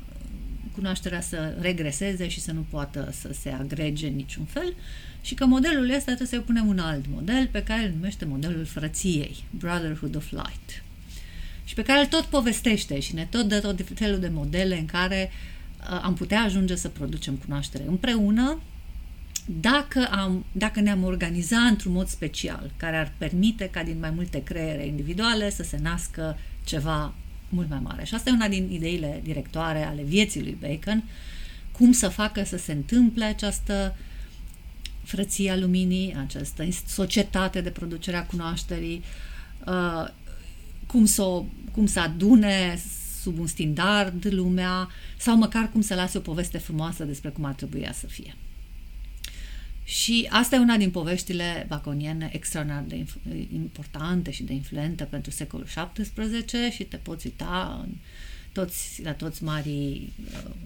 C: cunoașterea să regreseze și să nu poată să se agrege în niciun fel și că modelul ăsta trebuie să-i punem un alt model pe care îl numește modelul frăției, Brotherhood of Light și pe care îl tot povestește și ne tot dă tot felul de modele în care uh, am putea ajunge să producem cunoaștere împreună dacă, am, dacă ne-am organiza într-un mod special, care ar permite ca din mai multe creiere individuale să se nască ceva mult mai mare. Și asta e una din ideile directoare ale vieții lui Bacon, cum să facă să se întâmple această frăție a luminii, această societate de producere a cunoașterii, uh, cum să, cum să adune sub un standard lumea sau măcar cum să lase o poveste frumoasă despre cum ar trebui ea să fie. Și asta e una din poveștile baconiene extraordinar de importante și de influente pentru secolul XVII și te poți uita în toți, la toți mari,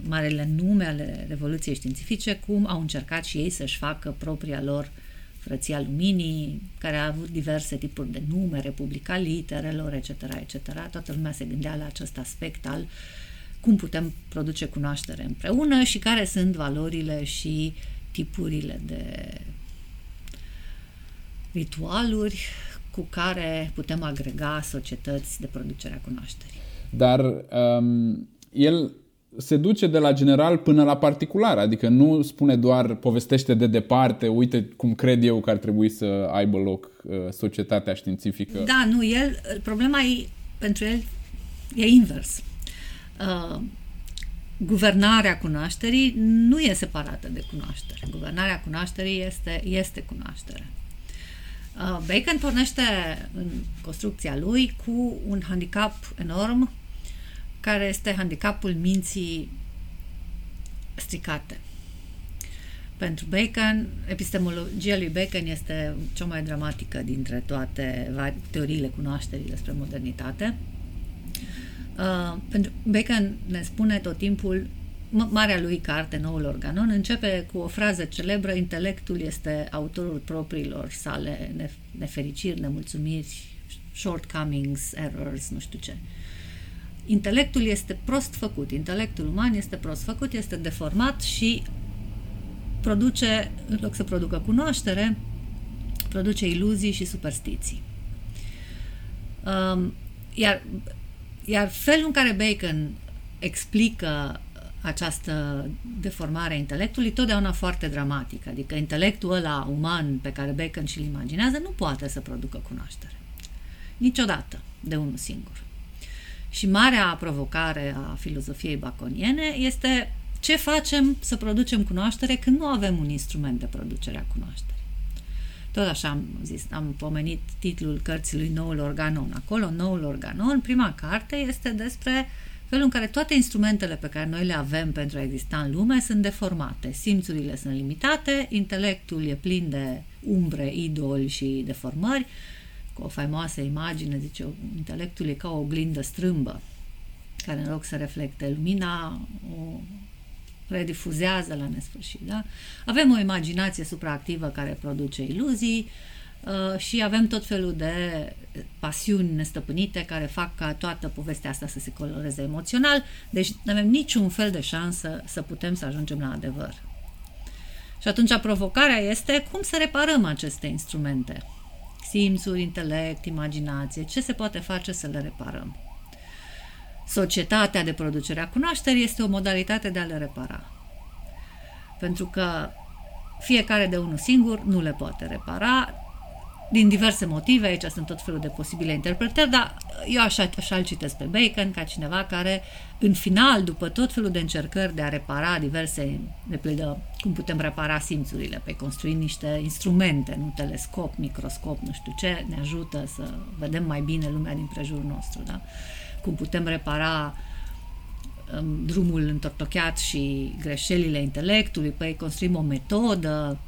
C: marele nume ale Revoluției Științifice, cum au încercat și ei să-și facă propria lor Frăția Luminii, care a avut diverse tipuri de nume, Republica Literelor, etc., etc. Toată lumea se gândea la acest aspect al cum putem produce cunoaștere împreună și care sunt valorile și tipurile de ritualuri cu care putem agrega societăți de producere a cunoașterii.
A: Dar um, el se duce de la general până la particular, adică nu spune doar povestește de departe, uite cum cred eu că ar trebui să aibă loc uh, societatea științifică.
C: Da, nu, el, problema e, pentru el e invers. uh, guvernarea cunoașterii nu e separată de cunoaștere. Guvernarea cunoașterii este, este cunoaștere. Uh, Bacon pornește în construcția lui cu un handicap enorm, care este handicapul minții stricate. Pentru Bacon, epistemologia lui Bacon este cea mai dramatică dintre toate teoriile cunoașterii despre modernitate. Uh, pentru Bacon ne spune tot timpul marea lui carte, Noul Organon, începe cu o frază celebră, intelectul este autorul propriilor sale nefericiri, nemulțumiri, shortcomings, errors, nu știu ce. Intelectul este prost făcut, intelectul uman este prost făcut, este deformat și produce, în loc să producă cunoaștere, produce iluzii și superstiții. Um, iar, iar felul în care Bacon explică această deformare a intelectului totdeauna foarte dramatică. Adică intelectul ăla uman pe care Bacon și-l imaginează nu poate să producă cunoaștere. Niciodată, de unul singur. Și marea provocare a filozofiei baconiene este ce facem să producem cunoaștere când nu avem un instrument de producere a cunoașterii. Tot așa am zis, am pomenit titlul cărții lui Noul Organon. Acolo, Noul Organon, prima carte este despre felul în care toate instrumentele pe care noi le avem pentru a exista în lume sunt deformate. Simțurile sunt limitate, intelectul e plin de umbre, idoli și deformări. Cu o faimoasă imagine, zice, intelectul e ca o oglindă strâmbă, care în loc să reflecte lumina, o redifuzează la nesfârșit. Da? Avem o imaginație supraactivă care produce iluzii uh, și avem tot felul de pasiuni nestăpânite care fac ca toată povestea asta să se coloreze emoțional, deci nu avem niciun fel de șansă să putem să ajungem la adevăr. Și atunci provocarea este cum să reparăm aceste instrumente. Simțuri, intelect, imaginație, ce se poate face să le reparăm. Societatea de producere a cunoașterii este o modalitate de a le repara. Pentru că fiecare de unul singur nu le poate repara, din diverse motive, aici sunt tot felul de posibile interpretări, dar eu așa, așa îl citesc pe Bacon ca cineva care, în final, după tot felul de încercări de a repara diverse, de pildă, cum putem repara simțurile, pe construi niște instrumente, un telescop, microscop, nu știu ce, ne ajută să vedem mai bine lumea din prejurul nostru, da? Cum putem repara um, drumul întortocheat și greșelile intelectului, păi construim o metodă,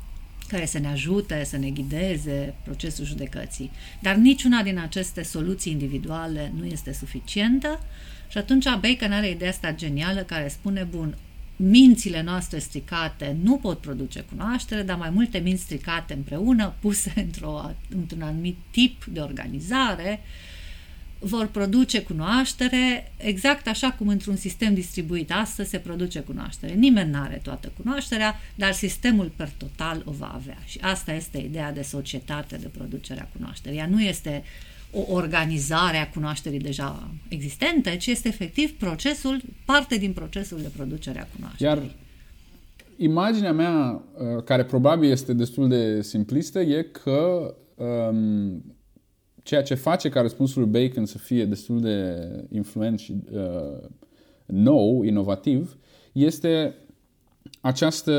C: care să ne ajute, să ne ghideze procesul judecății. Dar niciuna din aceste soluții individuale nu este suficientă și atunci Bacon are ideea asta genială care spune, bun, mințile noastre stricate nu pot produce cunoaștere, dar mai multe minți stricate împreună, puse într-o, într-un anumit tip de organizare, uh, vor produce cunoaștere exact așa cum într-un sistem distribuit astăzi se produce cunoaștere. Nimeni nu are toată cunoașterea, dar sistemul per total o va avea. Și asta este ideea de societate de producere a cunoașterii. Ea nu este o organizare a cunoașterii deja existente, ci este efectiv procesul, parte din procesul de producere a cunoașterii.
A: Iar imaginea mea, uh, care probabil este destul de simplistă, e că um, ceea ce face ca răspunsul lui Bacon să fie destul de influent și uh, nou, inovativ, este această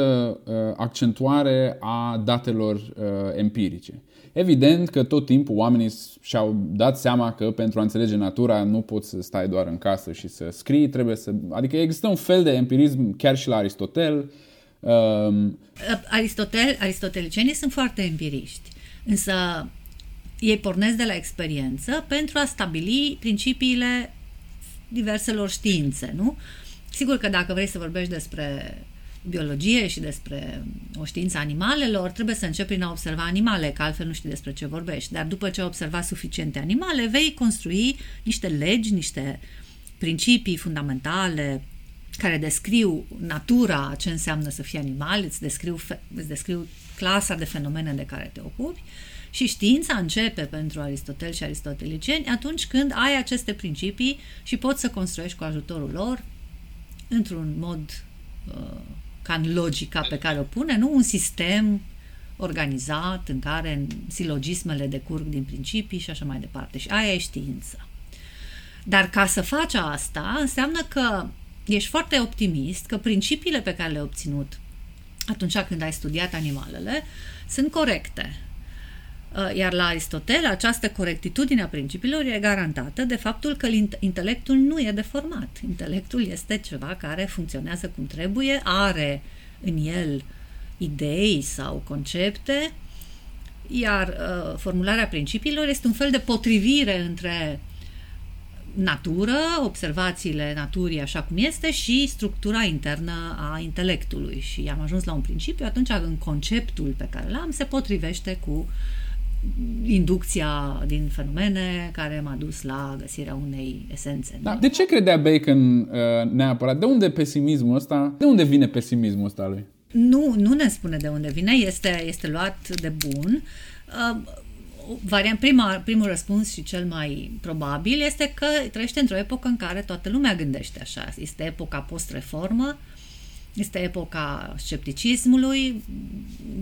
A: uh, accentuare a datelor uh, empirice. Evident că tot timpul oamenii și-au dat seama că pentru a înțelege natura nu poți să stai doar în casă și să scrii, trebuie să... Adică există un fel de empirism chiar și la Aristotel.
C: Um... Aristotel, aristotelicienii sunt foarte empiriști, însă ei pornesc de la experiență pentru a stabili principiile diverselor științe, nu? Sigur că dacă vrei să vorbești despre biologie și despre o știință animalelor, trebuie să începi prin a observa animale, că altfel nu știi despre ce vorbești. Dar după ce ai observat suficiente animale, vei construi niște legi, niște principii fundamentale care descriu natura, ce înseamnă să fii animal, îți descriu, îți descriu clasa de fenomene de care te ocupi și știința începe pentru Aristotel și aristotelicieni atunci când ai aceste principii și poți să construiești cu ajutorul lor într-un mod uh, ca în logica pe care o pune, nu un sistem organizat în care silogismele decurg din principii și așa mai departe. Și aia e știința. Dar ca să faci asta, înseamnă că ești foarte optimist, că principiile pe care le-ai obținut atunci când ai studiat animalele sunt corecte. Uh, iar la Aristotel, această corectitudine a principiilor e garantată de faptul că intelectul nu e deformat. Intelectul este ceva care funcționează cum trebuie, are în el idei sau concepte, iar uh, formularea principiilor este un fel de potrivire între natură, observațiile naturii așa cum este și structura internă a intelectului. Și am ajuns la un principiu, atunci în conceptul pe care l-am se potrivește cu inducția din fenomene care m-a dus la găsirea unei esențe.
A: Da. De ce credea Bacon uh, neapărat? De unde pesimismul ăsta? De unde vine pesimismul ăsta lui?
C: Nu, nu ne spune de unde vine, este, este luat de bun. Uh, variant, prima, primul răspuns și cel mai probabil este că trăiește într-o epocă în care toată lumea gândește așa. Este epoca post-reformă, este epoca scepticismului,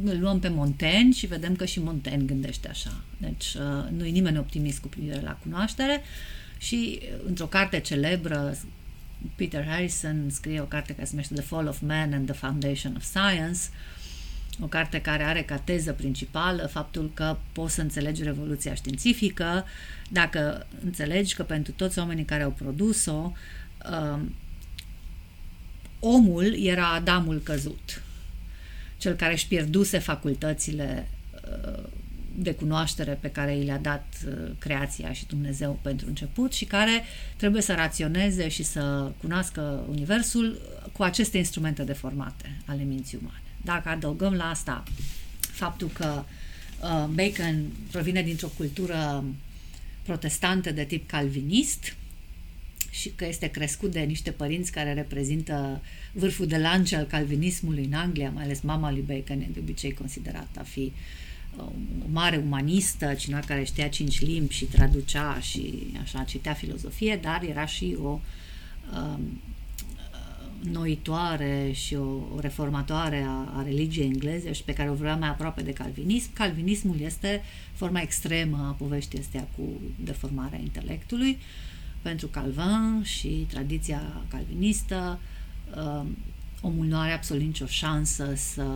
C: îl luăm pe Montaigne și vedem că și Montaigne gândește așa. Deci uh, nu e nimeni optimist cu privire la cunoaștere și într-o carte celebră Peter Harrison scrie o carte care se numește The Fall of Man and the Foundation of Science, o carte care are ca teză principală faptul că poți să înțelegi revoluția științifică dacă înțelegi că pentru toți oamenii care au produs-o, um, omul era Adamul căzut, cel care își pierduse facultățile uh, de cunoaștere pe care i le-a dat uh, creația și Dumnezeu pentru început și care trebuie să raționeze și să cunoască Universul cu aceste instrumente deformate ale minții umane. Dacă adăugăm la asta faptul că uh, Bacon provine dintr-o cultură protestantă de tip calvinist și că este crescut de niște părinți care reprezintă vârful de lance al calvinismului în Anglia, mai ales mama lui Bacon e de obicei considerată a fi uh, o mare umanistă, cineva care știa cinci limbi și traducea și așa, citea filozofie, dar era și o um, noitoare și o, o reformatoare a, a religiei engleze și pe care o vrea mai aproape de calvinism. Calvinismul este forma extremă a poveștii astea cu deformarea intelectului. Pentru Calvin și tradiția calvinistă, um, omul nu are absolut nicio șansă să,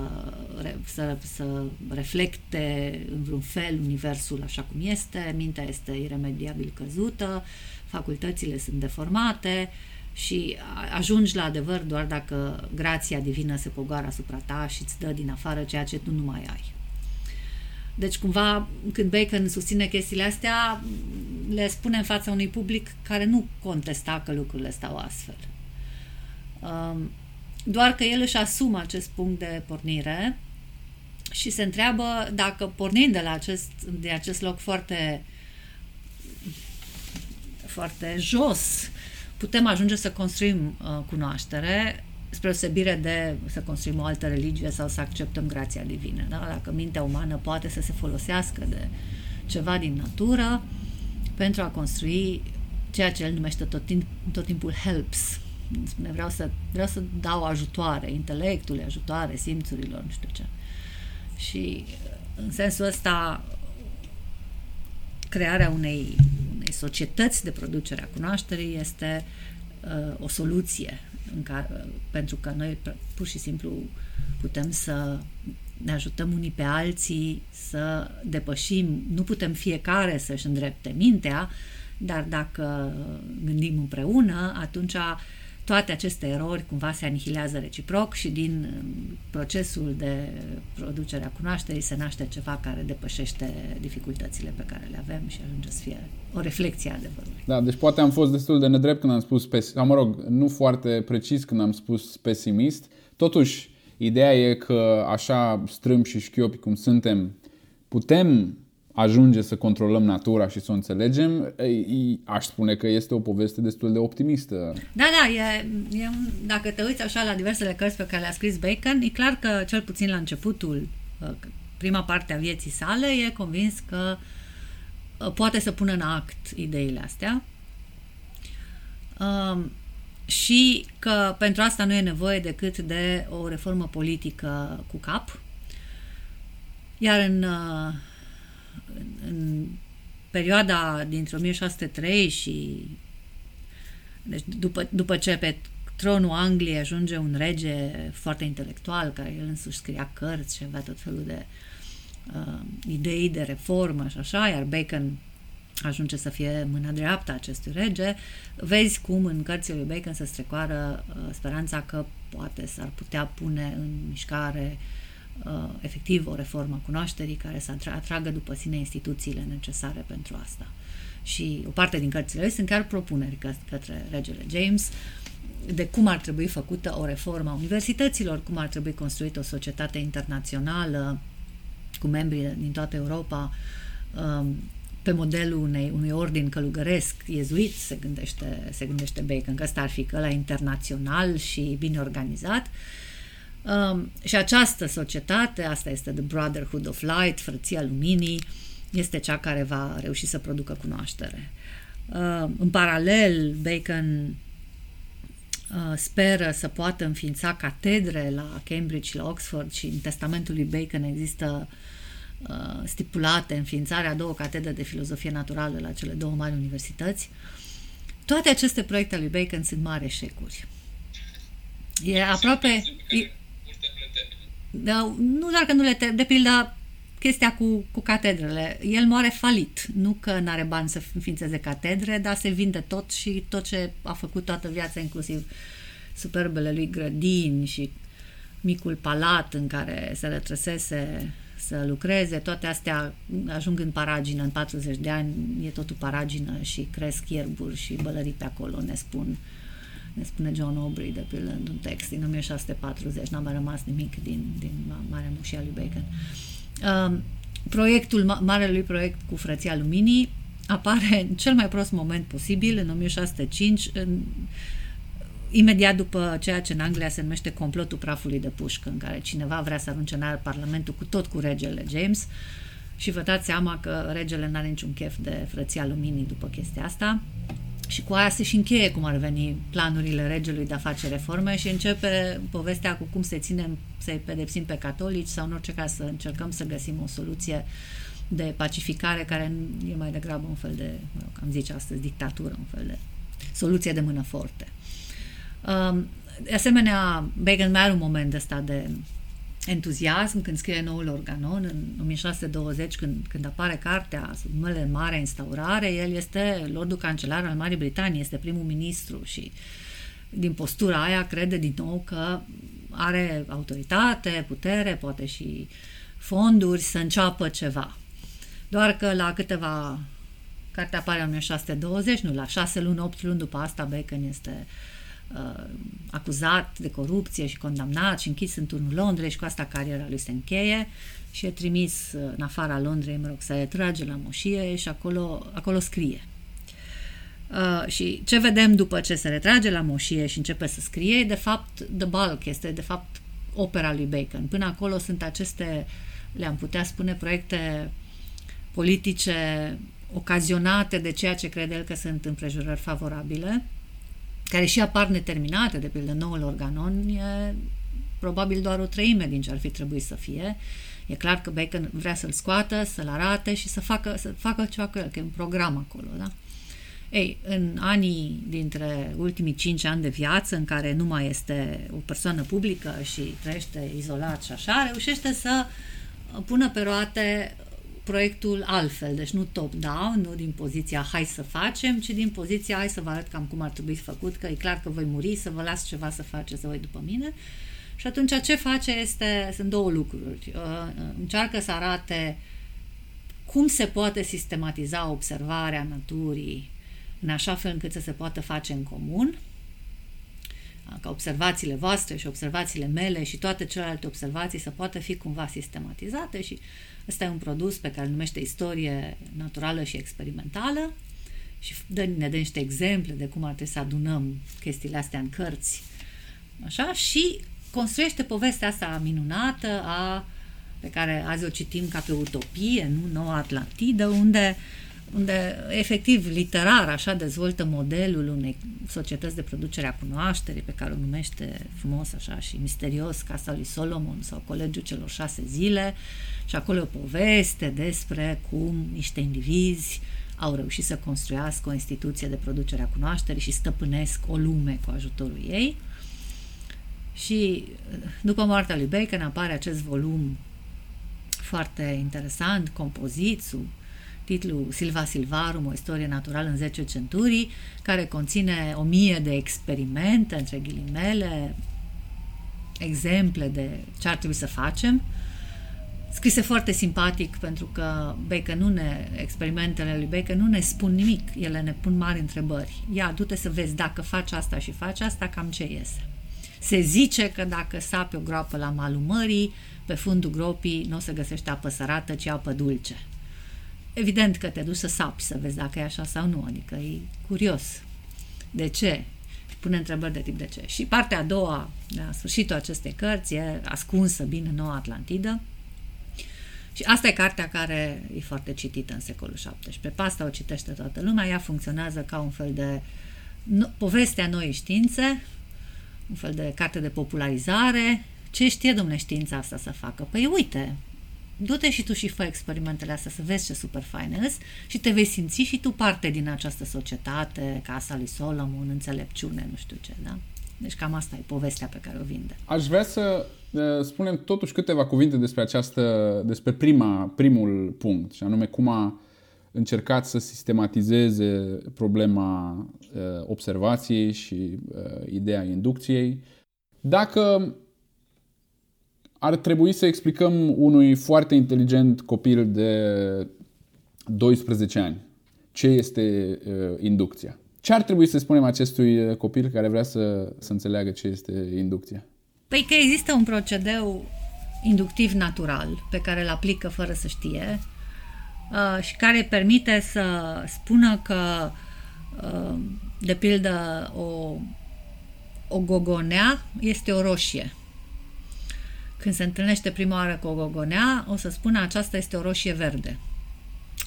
C: să, să reflecte în vreun fel universul așa cum este, mintea este iremediabil căzută, facultățile sunt deformate și ajungi la adevăr doar dacă grația divină se pogoară asupra ta și îți dă din afară ceea ce tu nu mai ai. Deci, cumva, când Bacon susține chestiile astea, le spune în fața unui public care nu contesta că lucrurile stau astfel. Um, doar că el își asumă acest punct de pornire și se întreabă dacă pornind de la acest, de acest loc foarte foarte jos, putem ajunge să construim uh, cunoaștere spre osebire de să construim o altă religie sau să acceptăm grația divină. Da? Dacă mintea umană poate să se folosească de ceva din natură pentru a construi ceea ce el numește tot, timp, tot timpul helps, spune vreau să, vreau să dau ajutoare intelectului, ajutoare simțurilor, nu știu ce. Și în sensul ăsta crearea unei, unei societăți de producere a cunoașterii este uh, o soluție în care, uh, pentru că noi pur și simplu putem să ne ajutăm unii pe alții să depășim, nu putem fiecare să-și îndrepte mintea, dar dacă gândim împreună, atunci toate aceste erori cumva se anihilează reciproc și din um, procesul de producere a cunoașterii se naște ceva care depășește dificultățile pe care le avem și ajunge să fie o reflexie a adevărului.
A: Da, deci poate am fost destul de nedrept când am spus, pesimist, mă rog, nu foarte precis când am spus pesimist, totuși ideea e că așa strâmb și șchiopi cum suntem, putem ajunge să controlăm natura și să o înțelegem, aș spune că este o poveste destul de optimistă.
C: Da, da, e, e, dacă te uiți așa la diversele cărți pe care le-a scris Bacon, e clar că cel puțin la începutul, uh, prima parte a vieții sale, e convins că uh, poate să pună în act ideile astea um, și că pentru asta nu e nevoie decât de o reformă politică cu cap. Iar în uh, în, în perioada dintre 1603 și Deci după, după ce pe tronul Angliei ajunge un rege foarte intelectual, care el însuși scria cărți și avea tot felul de uh, idei de reformă și așa, iar Bacon ajunge să fie mâna dreaptă a acestui rege, vezi cum în cărțile lui Bacon se strecoară uh, speranța că poate s-ar putea pune în mișcare uh, efectiv o reformă a cunoașterii care să atragă după sine instituțiile necesare pentru asta. Și o parte din cărțile lui sunt chiar propuneri că, către regele James de cum ar trebui făcută o reformă a universităților, cum ar trebui construită o societate internațională cu membri din toată Europa, um, pe modelul unei, unui ordin călugăresc iezuit, se gândește, se gândește Bacon, că ăsta ar fi la internațional și bine organizat. Um, și această societate, asta este The Brotherhood of Light, frăția luminii, este cea care va reuși să producă cunoaștere. Uh, în paralel, Bacon uh, speră să poată înființa catedre la Cambridge și la Oxford și în testamentul lui Bacon există uh, stipulate înființarea a două catedre de filozofie naturală la cele două mari universități. Toate aceste proiecte ale lui Bacon sunt mari eșecuri. E aproape... E, da, nu doar că nu le... Te, de pildă, chestia cu, cu catedrele. El moare falit. Nu că nu are bani să înființeze catedre, dar se vinde tot și tot ce a făcut toată viața, inclusiv superbele lui grădini și micul palat în care se retrăsese să lucreze, toate astea ajung în paragină, în 40 de ani e totul paragină și cresc ierburi și bălării pe acolo, ne spun ne spune John Aubrey de pildă un text din 1640, n-a mai rămas nimic din, din Marea Mușia lui Bacon. Uh, proiectul, marelui proiect cu Frăția Luminii apare în cel mai prost moment posibil, în 1605, în, imediat după ceea ce în Anglia se numește complotul prafului de pușcă, în care cineva vrea să arunce în aer Parlamentul cu tot cu regele James și vă dați seama că regele n-are niciun chef de frăția luminii după chestia asta și cu aia se și încheie cum ar veni planurile regelui de a face reforme și începe povestea cu cum se ținem, să-i pedepsim pe catolici sau în orice caz să încercăm să găsim o soluție de pacificare care e mai degrabă un fel de, mă rog, am zice astăzi, dictatură, un fel de soluție de mână forte. Um, de asemenea, Bacon mai are un moment ăsta de entuziasm când scrie noul organon în 1620, când, când apare cartea sub numele Mare Instaurare, el este Lordul Cancelar al Marii Britanii, este primul ministru și din postura aia crede din nou că are autoritate, putere, poate și fonduri să înceapă ceva. Doar că la câteva cartea apare în 1620, nu, la 6 luni, 8 luni după asta Bacon este uh, uh, acuzat de corupție și condamnat și închis în turnul Londrei și cu asta cariera lui se încheie și e trimis uh, în afara Londrei, mă rog, să trage la moșie și acolo, acolo scrie. Uh, și ce vedem după ce se retrage la moșie și începe să scrie, de fapt, The Bulk este, de fapt, opera lui Bacon. Până acolo sunt aceste, le-am putea spune, proiecte politice ocazionate de ceea ce crede el că sunt împrejurări favorabile, care și apar neterminate, de pildă noul organon, e probabil doar o treime din ce ar fi trebuit să fie. E clar că Bacon vrea să-l scoată, să-l arate și să facă, să facă ceva cu el, că e un program acolo, da? Ei, în anii dintre ultimii cinci ani de viață, în care nu mai este o persoană publică și trăiește izolat și așa, reușește să pună pe roate proiectul altfel, deci nu top-down, nu din poziția hai să facem, ci din poziția hai să vă arăt cam cum ar trebui făcut, că e clar că voi muri, să vă las ceva să faceți voi după mine. Și atunci ce face este, sunt două lucruri. Uh, încearcă să arate cum se poate sistematiza observarea naturii în așa fel încât să se poată face în comun, ca observațiile voastre și observațiile mele și toate celelalte observații să poată fi cumva sistematizate și ăsta e un produs pe care îl numește istorie naturală și experimentală și dă, ne dă niște exemple de cum ar trebui să adunăm chestiile astea în cărți. Așa? Și construiește povestea asta minunată a, pe care azi o citim ca pe utopie, nu? Noua Atlantidă, unde uh, unde efectiv literar așa dezvoltă modelul unei societăți de producere a cunoașterii pe care o numește frumos așa și misterios Casa lui Solomon sau Colegiul celor șase zile și acolo o poveste despre cum niște indivizi au reușit să construiască o instituție de producere a cunoașterii și stăpânesc o lume cu ajutorul ei. Și după moartea lui Bacon apare acest volum foarte interesant, compozit, sub titlul Silva Silvarum, o istorie naturală în 10 centurii, care conține o mie de experimente, între ghilimele, exemple de ce ar trebui să facem. Scrise foarte simpatic pentru că Bacon nu ne, experimentele lui Bacon nu ne spun nimic, ele ne pun mari întrebări. Ia, du-te să vezi dacă faci asta și faci asta, cam ce iese. Se zice că dacă sapi o groapă la malul mării, pe fundul gropii nu o să găsești apă sărată, ci apă dulce. Evident că te duci să sapi, să vezi dacă e așa sau nu, adică e curios. De ce? Pune întrebări de tip de ce. Și partea a doua, la sfârșitul acestei cărți, e ascunsă bine în Noua Atlantidă. Și asta e cartea care e foarte citită în secolul XVII. Pe asta o citește toată lumea, ea funcționează ca un fel de no, povestea noi științe, un fel de carte de popularizare. Ce știe, domnule, știința asta să facă? Păi uite, du-te și tu și fă experimentele astea să vezi ce super faine și te vei simți și tu parte din această societate, casa lui Solomon, înțelepciune, nu știu ce, da? Deci cam asta e povestea pe care o vinde.
A: Aș vrea să uh, spunem totuși câteva cuvinte despre această, despre prima, primul punct, și anume cum a încercat să sistematizeze problema uh, observației și uh, ideea inducției. Dacă ar trebui să explicăm unui foarte inteligent copil de 12 ani ce este uh, inducția. Ce ar trebui să spunem acestui uh, copil care vrea să, să înțeleagă ce este inducția?
C: Păi că există un procedeu inductiv natural pe care îl aplică fără să știe uh, și care îi permite să spună că, uh, de pildă, o, o gogonea este o roșie când se întâlnește prima oară cu o gogonea, o să spună aceasta este o roșie verde.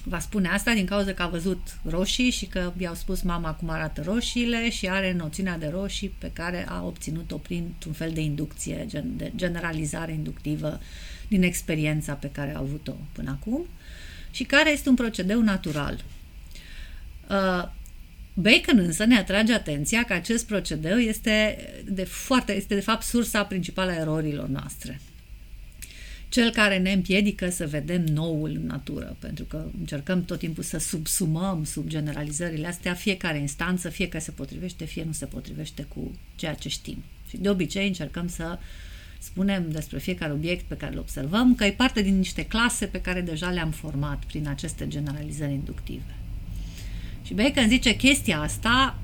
C: Va spune asta din cauza că a văzut roșii și că i-au spus mama cum arată roșiile și are noțiunea de roșii pe care a obținut-o printr-un fel de inducție, de generalizare inductivă din experiența pe care a avut-o până acum și care este un procedeu natural. Uh, Bacon însă ne atrage atenția că acest procedeu este de, foarte, este de fapt sursa principală a erorilor noastre cel care ne împiedică să vedem noul în natură, pentru că încercăm tot timpul să subsumăm sub generalizările astea fiecare instanță, fie că se potrivește, fie nu se potrivește cu ceea ce știm. Și de obicei încercăm să spunem despre fiecare obiect pe care îl observăm că e parte din niște clase pe care deja le-am format prin aceste generalizări inductive. Și Bacon zice chestia asta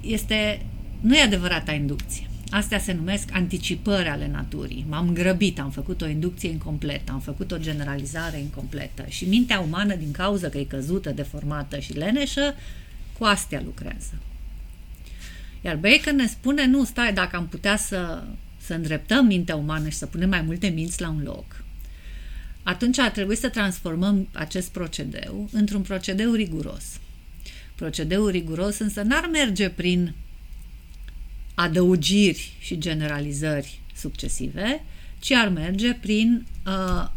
C: este, nu e adevărata inducție. Astea se numesc anticipări ale naturii. M-am grăbit, am făcut o inducție incompletă, am făcut o generalizare incompletă și mintea umană, din cauza că e căzută, deformată și leneșă, cu astea lucrează. Iar Bacon ne spune, nu, stai, dacă am putea să, să îndreptăm mintea umană și să punem mai multe minți la un loc, atunci ar trebui să transformăm acest procedeu într-un procedeu riguros. Procedeul riguros însă n-ar merge prin adăugiri și generalizări succesive, ci ar merge prin uh,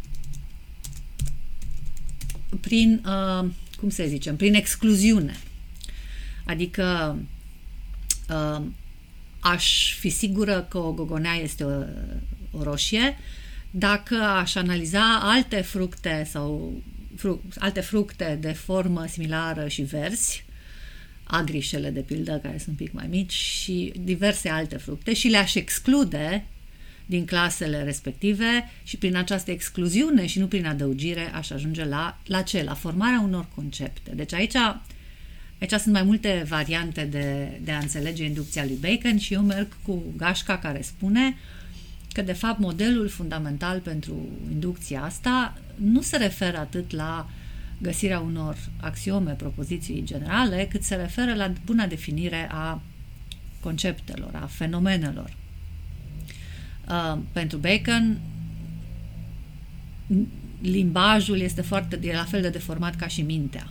C: prin, uh, cum se zice, prin excluziune. Adică uh, aș fi sigură că o gogonea este o, o roșie dacă aș analiza alte fructe sau fru, alte fructe de formă similară și verzi agrișele, de pildă, care sunt un pic mai mici, și diverse alte fructe și le-aș exclude din clasele respective și prin această excluziune și nu prin adăugire aș ajunge la, la ce? La formarea unor concepte. Deci aici, aici sunt mai multe variante de, de a înțelege inducția lui Bacon și eu merg cu gașca care spune că de fapt modelul fundamental pentru inducția asta nu se referă atât la uh, găsirea unor axiome, propoziții generale, cât se referă la buna definire a conceptelor, a fenomenelor. Uh, pentru Bacon, limbajul este foarte, e la fel de deformat ca și mintea.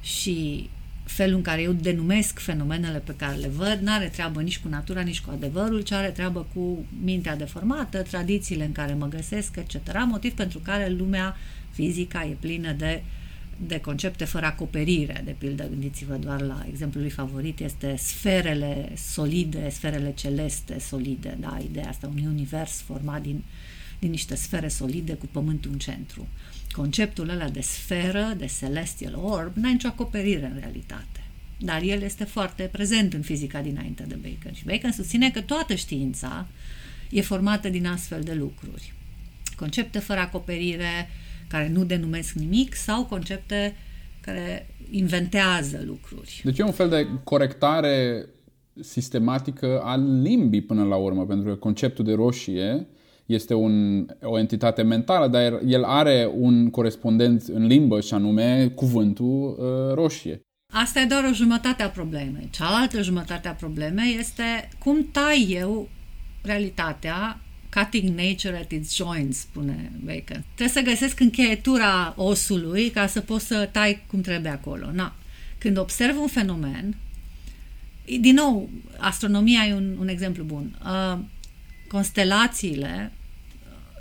C: Și felul în care eu denumesc fenomenele pe care le văd nu are treabă nici cu natura, nici cu adevărul, ci are treabă cu mintea deformată, tradițiile în care mă găsesc, etc. Motiv pentru care lumea fizica e plină de de concepte fără acoperire, de pildă, gândiți-vă doar la exemplul lui favorit, este sferele solide, sferele celeste solide, da, ideea asta, un univers format din, din niște sfere solide cu pământul în centru. Conceptul ăla de sferă, de celestial orb, n-a nicio acoperire în realitate. Dar el este foarte prezent în fizica dinainte de Bacon. Și Bacon susține că toată știința e formată din astfel de lucruri. Concepte fără acoperire, care nu denumesc nimic, sau concepte care inventează lucruri.
A: Deci e un fel de corectare sistematică al limbii până la urmă, pentru că conceptul de roșie este un, o entitate mentală, dar el are un corespondent în limbă și anume cuvântul uh, roșie.
C: Asta e doar o jumătate a problemei. Cealaltă jumătate a problemei este cum tai eu realitatea cutting nature at its joints, spune Bacon. Trebuie să găsesc încheietura osului ca să poți să tai cum trebuie acolo. Na. Când observ un fenomen, din nou, astronomia e un, un exemplu bun. Uh, constelațiile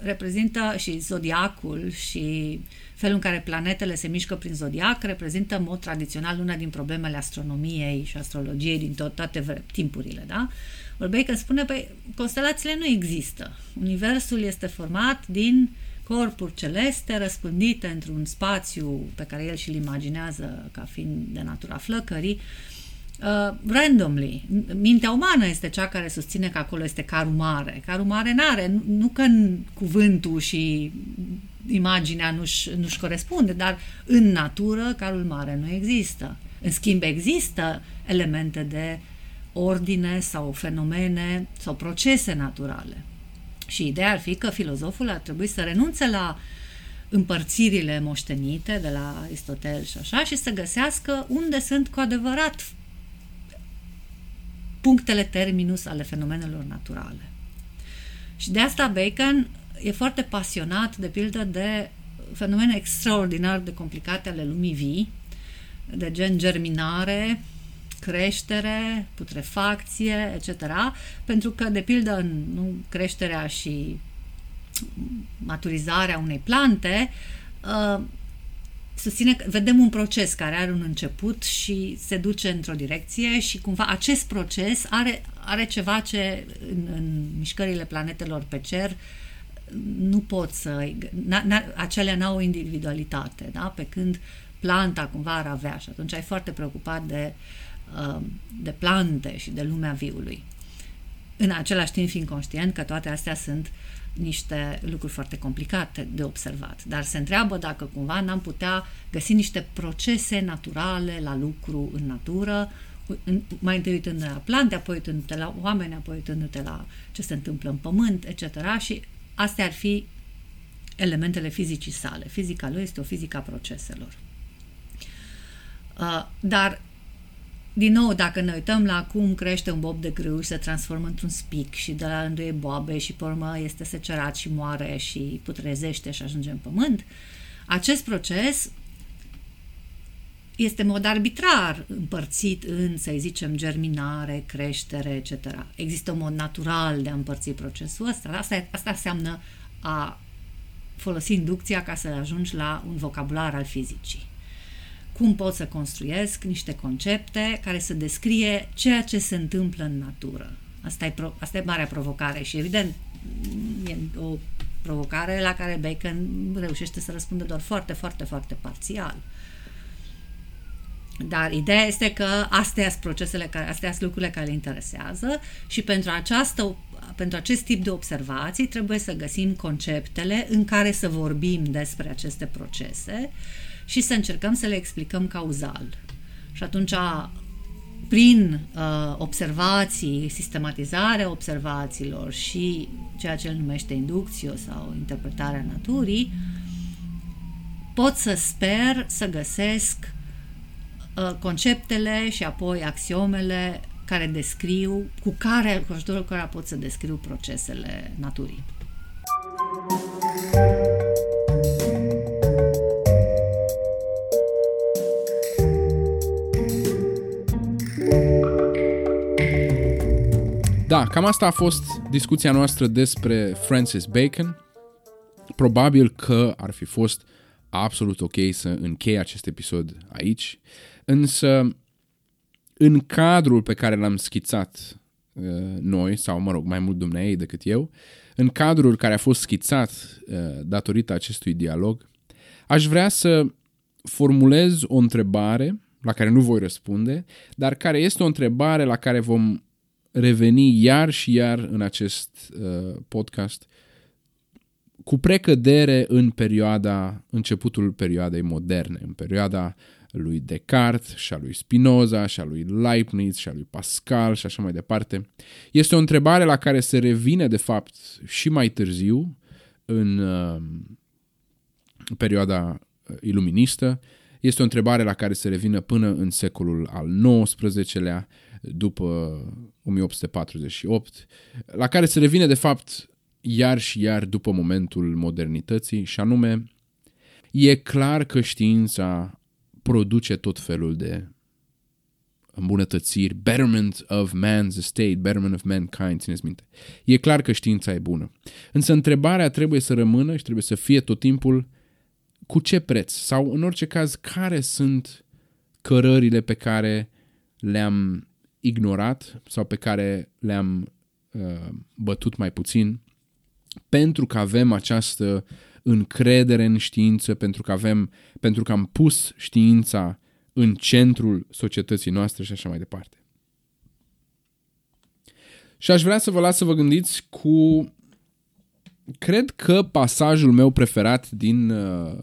C: reprezintă și zodiacul și felul în care planetele se mișcă prin zodiac reprezintă în mod tradițional una din problemele astronomiei și astrologiei din tot, toate timpurile, da? Bacon spune, păi, constelațiile nu există. Universul este format din corpuri celeste răspândite într-un spațiu pe care el și-l imaginează ca fiind de natura flăcării, uh, randomly. Mintea umană este cea care susține că acolo este carul mare. Carul mare n-are, nu, nu că în cuvântul și imaginea nu-și, nu-și corespunde, dar în natură carul mare nu există. În schimb, există elemente de ordine sau fenomene sau procese naturale. Și ideea ar fi că filozoful ar trebui să renunțe la împărțirile moștenite de la Aristotel și așa și să găsească unde sunt cu adevărat punctele terminus ale fenomenelor naturale. Și de asta Bacon e foarte pasionat, de pildă, de fenomene extraordinar de complicate ale lumii vii, de gen germinare, creștere, putrefacție, etc. Pentru că, de pildă, în nu, creșterea și maturizarea unei plante, uh, susține că vedem un proces care are un început și se duce într-o direcție și cumva acest proces are, are ceva ce în, în mișcările planetelor pe cer nu pot să... N-a, n-a, acelea n-au o individualitate, da? Pe când planta cumva ar avea și atunci ai foarte preocupat de, uh, de plante și de lumea viului. În același timp fiind conștient că toate astea sunt niște lucruri foarte complicate de observat. Dar se întreabă dacă cumva n-am putea găsi niște procese naturale la lucru în natură, mai întâi uitându-te la plante, apoi uitându-te la oameni, apoi uitându-te la ce se întâmplă în pământ, etc. Și astea ar fi elementele fizicii sale. Fizica lui este o fizică a proceselor. Uh, dar din nou, dacă ne uităm la cum crește un bob de grâu și se transformă într-un spic și de la rândul e boabe și pe urmă este secerat și moare și putrezește și ajunge în pământ, acest proces este în mod arbitrar împărțit în, să zicem, germinare, creștere, etc. Există un mod natural de a împărți procesul ăsta. Asta, asta înseamnă a folosi inducția ca să ajungi la un vocabular al fizicii cum pot să construiesc niște concepte care să descrie ceea ce se întâmplă în natură. Asta e, pro, asta e marea provocare și evident e o provocare la care Bacon reușește să răspundă doar foarte, foarte, foarte parțial. Dar ideea este că astea sunt procesele, care, astea sunt lucrurile care le interesează și pentru, această, pentru acest tip de observații trebuie să găsim conceptele în care să vorbim despre aceste procese și să încercăm să le explicăm cauzal. Și atunci, prin uh, observații, sistematizarea observațiilor și ceea ce el numește inducție sau interpretarea naturii, pot să sper să găsesc uh, conceptele și apoi axiomele care descriu, cu care, cu ajutorul care pot să descriu procesele naturii. Da, cam asta a fost discuția noastră despre Francis Bacon. Probabil că ar fi fost
A: absolut ok să închei acest episod aici, însă în cadrul pe care l-am schițat uh, noi, sau mă rog, mai mult dumneai decât eu, în cadrul care a fost schițat uh, datorită acestui dialog, aș vrea să formulez o întrebare la care nu voi răspunde, dar care este o întrebare la care vom reveni iar și iar în acest uh, podcast cu precădere în perioada, începutul perioadei moderne, în perioada lui Descartes și a lui Spinoza și a lui Leibniz și a lui Pascal și așa mai departe. Este o întrebare la care se revine de fapt și mai târziu în uh, perioada iluministă. Este o întrebare la care se revine până în secolul al XIX-lea, după 1848, la care se revine de fapt iar și iar după momentul modernității și anume e clar că știința produce tot felul de îmbunătățiri, betterment of man's estate, betterment of mankind, țineți minte. E clar că știința e bună. Însă întrebarea trebuie să rămână și trebuie să fie tot timpul cu ce preț sau în orice caz care sunt cărările pe care le-am ignorat sau pe care le-am uh, bătut mai puțin pentru că avem această încredere în știință, pentru că, avem, pentru că am pus știința în centrul societății noastre și așa mai departe. Și aș vrea să vă las să vă gândiți cu... Cred că pasajul meu preferat din uh,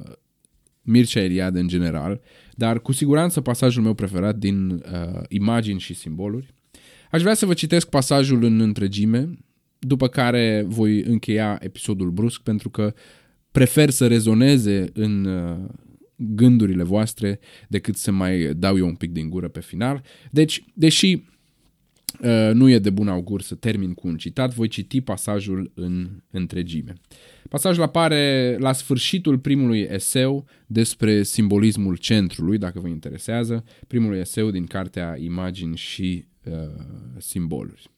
A: Mircea Eliade în general, dar cu siguranță pasajul meu preferat din uh, imagini și simboluri. Aș vrea să vă citesc pasajul în întregime, după care voi încheia episodul brusc pentru că prefer să rezoneze în uh, gândurile voastre decât să mai dau eu un pic din gură pe final. Deci, deși uh, nu e de bun augur să termin cu un citat, voi citi pasajul în întregime. Pasajul apare la sfârșitul primului eseu despre simbolismul centrului, dacă vă interesează, primul eseu din cartea Imagini și uh, simboluri.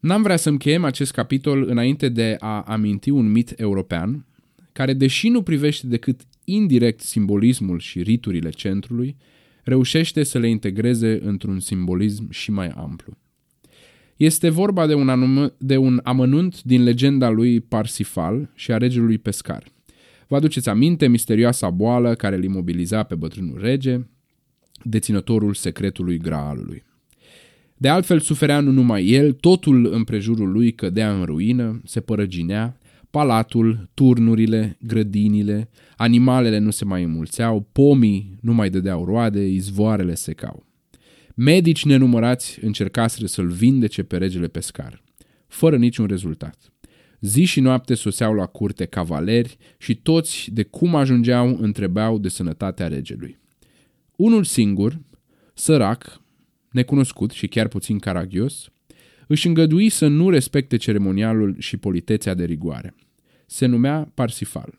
A: N-am vrea să încheiem acest capitol înainte de a aminti un mit european, care, deși nu privește decât indirect simbolismul și riturile centrului, reușește să le integreze într-un simbolism și mai amplu. Este vorba de un, anum- de un amănunt din legenda lui Parsifal și a regelui Pescar. Vă aduceți aminte misterioasa boală care îl imobiliza pe bătrânul rege, deținătorul secretului Graalului. De altfel suferea nu numai el, totul împrejurul lui cădea în ruină, se părăginea, palatul, turnurile, grădinile, animalele nu se mai înmulțeau, pomii nu mai dădeau roade, izvoarele secau. Medici nenumărați încercaseră să-l vindece pe regele pescar, fără niciun rezultat. Zi și noapte soseau la curte cavaleri și toți de cum ajungeau întrebau de sănătatea regelui. Unul singur, sărac, necunoscut și chiar puțin caragios, își îngădui să nu respecte ceremonialul și politețea de rigoare. Se numea Parsifal.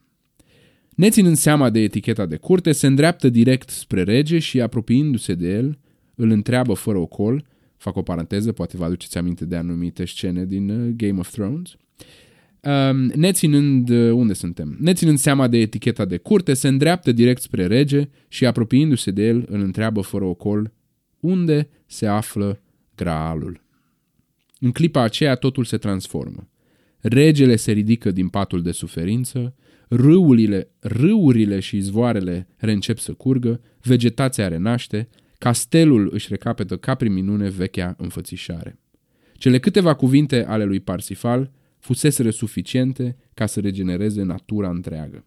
A: Neținând seama de eticheta de curte, se îndreaptă direct spre rege și, apropiindu-se de el, îl întreabă fără ocol, fac o paranteză, poate vă aduceți aminte de anumite scene din uh, Game of Thrones, um, neținând, uh, unde suntem? Neținând seama de eticheta de curte, se îndreaptă direct spre rege și, apropiindu-se de el, îl întreabă fără ocol, unde se află graalul. În clipa aceea totul se transformă. Regele se ridică din patul de suferință, râurile, râurile și izvoarele reîncep să curgă, vegetația renaște, castelul își recapetă ca prin minune vechea înfățișare. Cele câteva cuvinte ale lui Parsifal fuseseră suficiente ca să regenereze natura întreagă.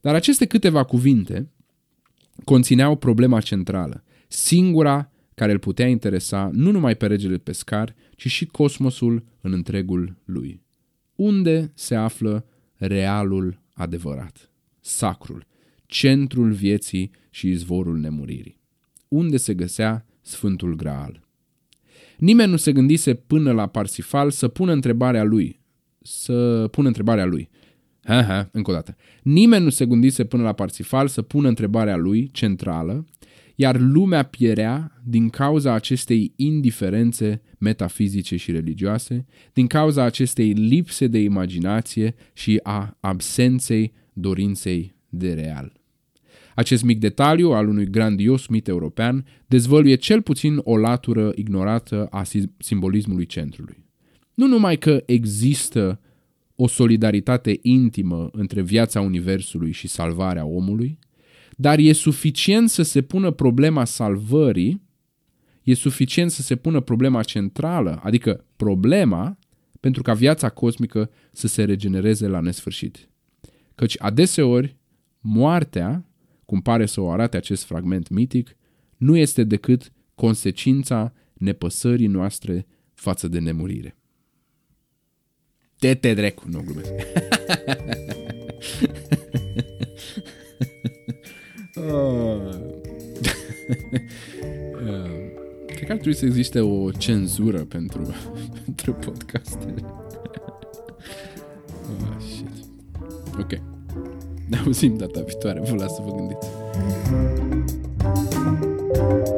A: Dar aceste câteva cuvinte conțineau problema centrală, singura care îl putea interesa nu numai pe regele pescar, ci și cosmosul în întregul lui. Unde se află realul adevărat, sacrul, centrul vieții și izvorul nemuririi? Unde se găsea Sfântul Graal? Nimeni nu se gândise până la Parsifal să pună întrebarea lui, să pună întrebarea lui. Ha, ha, încă o dată. Nimeni nu se gândise până la Parsifal să pună întrebarea lui, centrală, iar lumea pierea din cauza acestei indiferențe metafizice și religioase, din cauza acestei lipse de imaginație și a absenței dorinței de real. Acest mic detaliu al unui grandios mit european dezvăluie cel puțin o latură ignorată a simbolismului centrului. Nu numai că există o solidaritate intimă între viața Universului și salvarea omului, dar e suficient să se pună problema salvării, e suficient să se pună problema centrală, adică problema pentru ca viața cosmică să se regenereze la nesfârșit. Căci adeseori moartea, cum pare să o arate acest fragment mitic, nu este decât consecința nepăsării noastre față de nemurire. Te te drecu, nu glumesc. Uh, uh, cred că ar trebui să existe o cenzură pentru, pentru podcastele. oh, ah, shit. Ok. Ne auzim data viitoare. Vă las să vă gândiți. thank you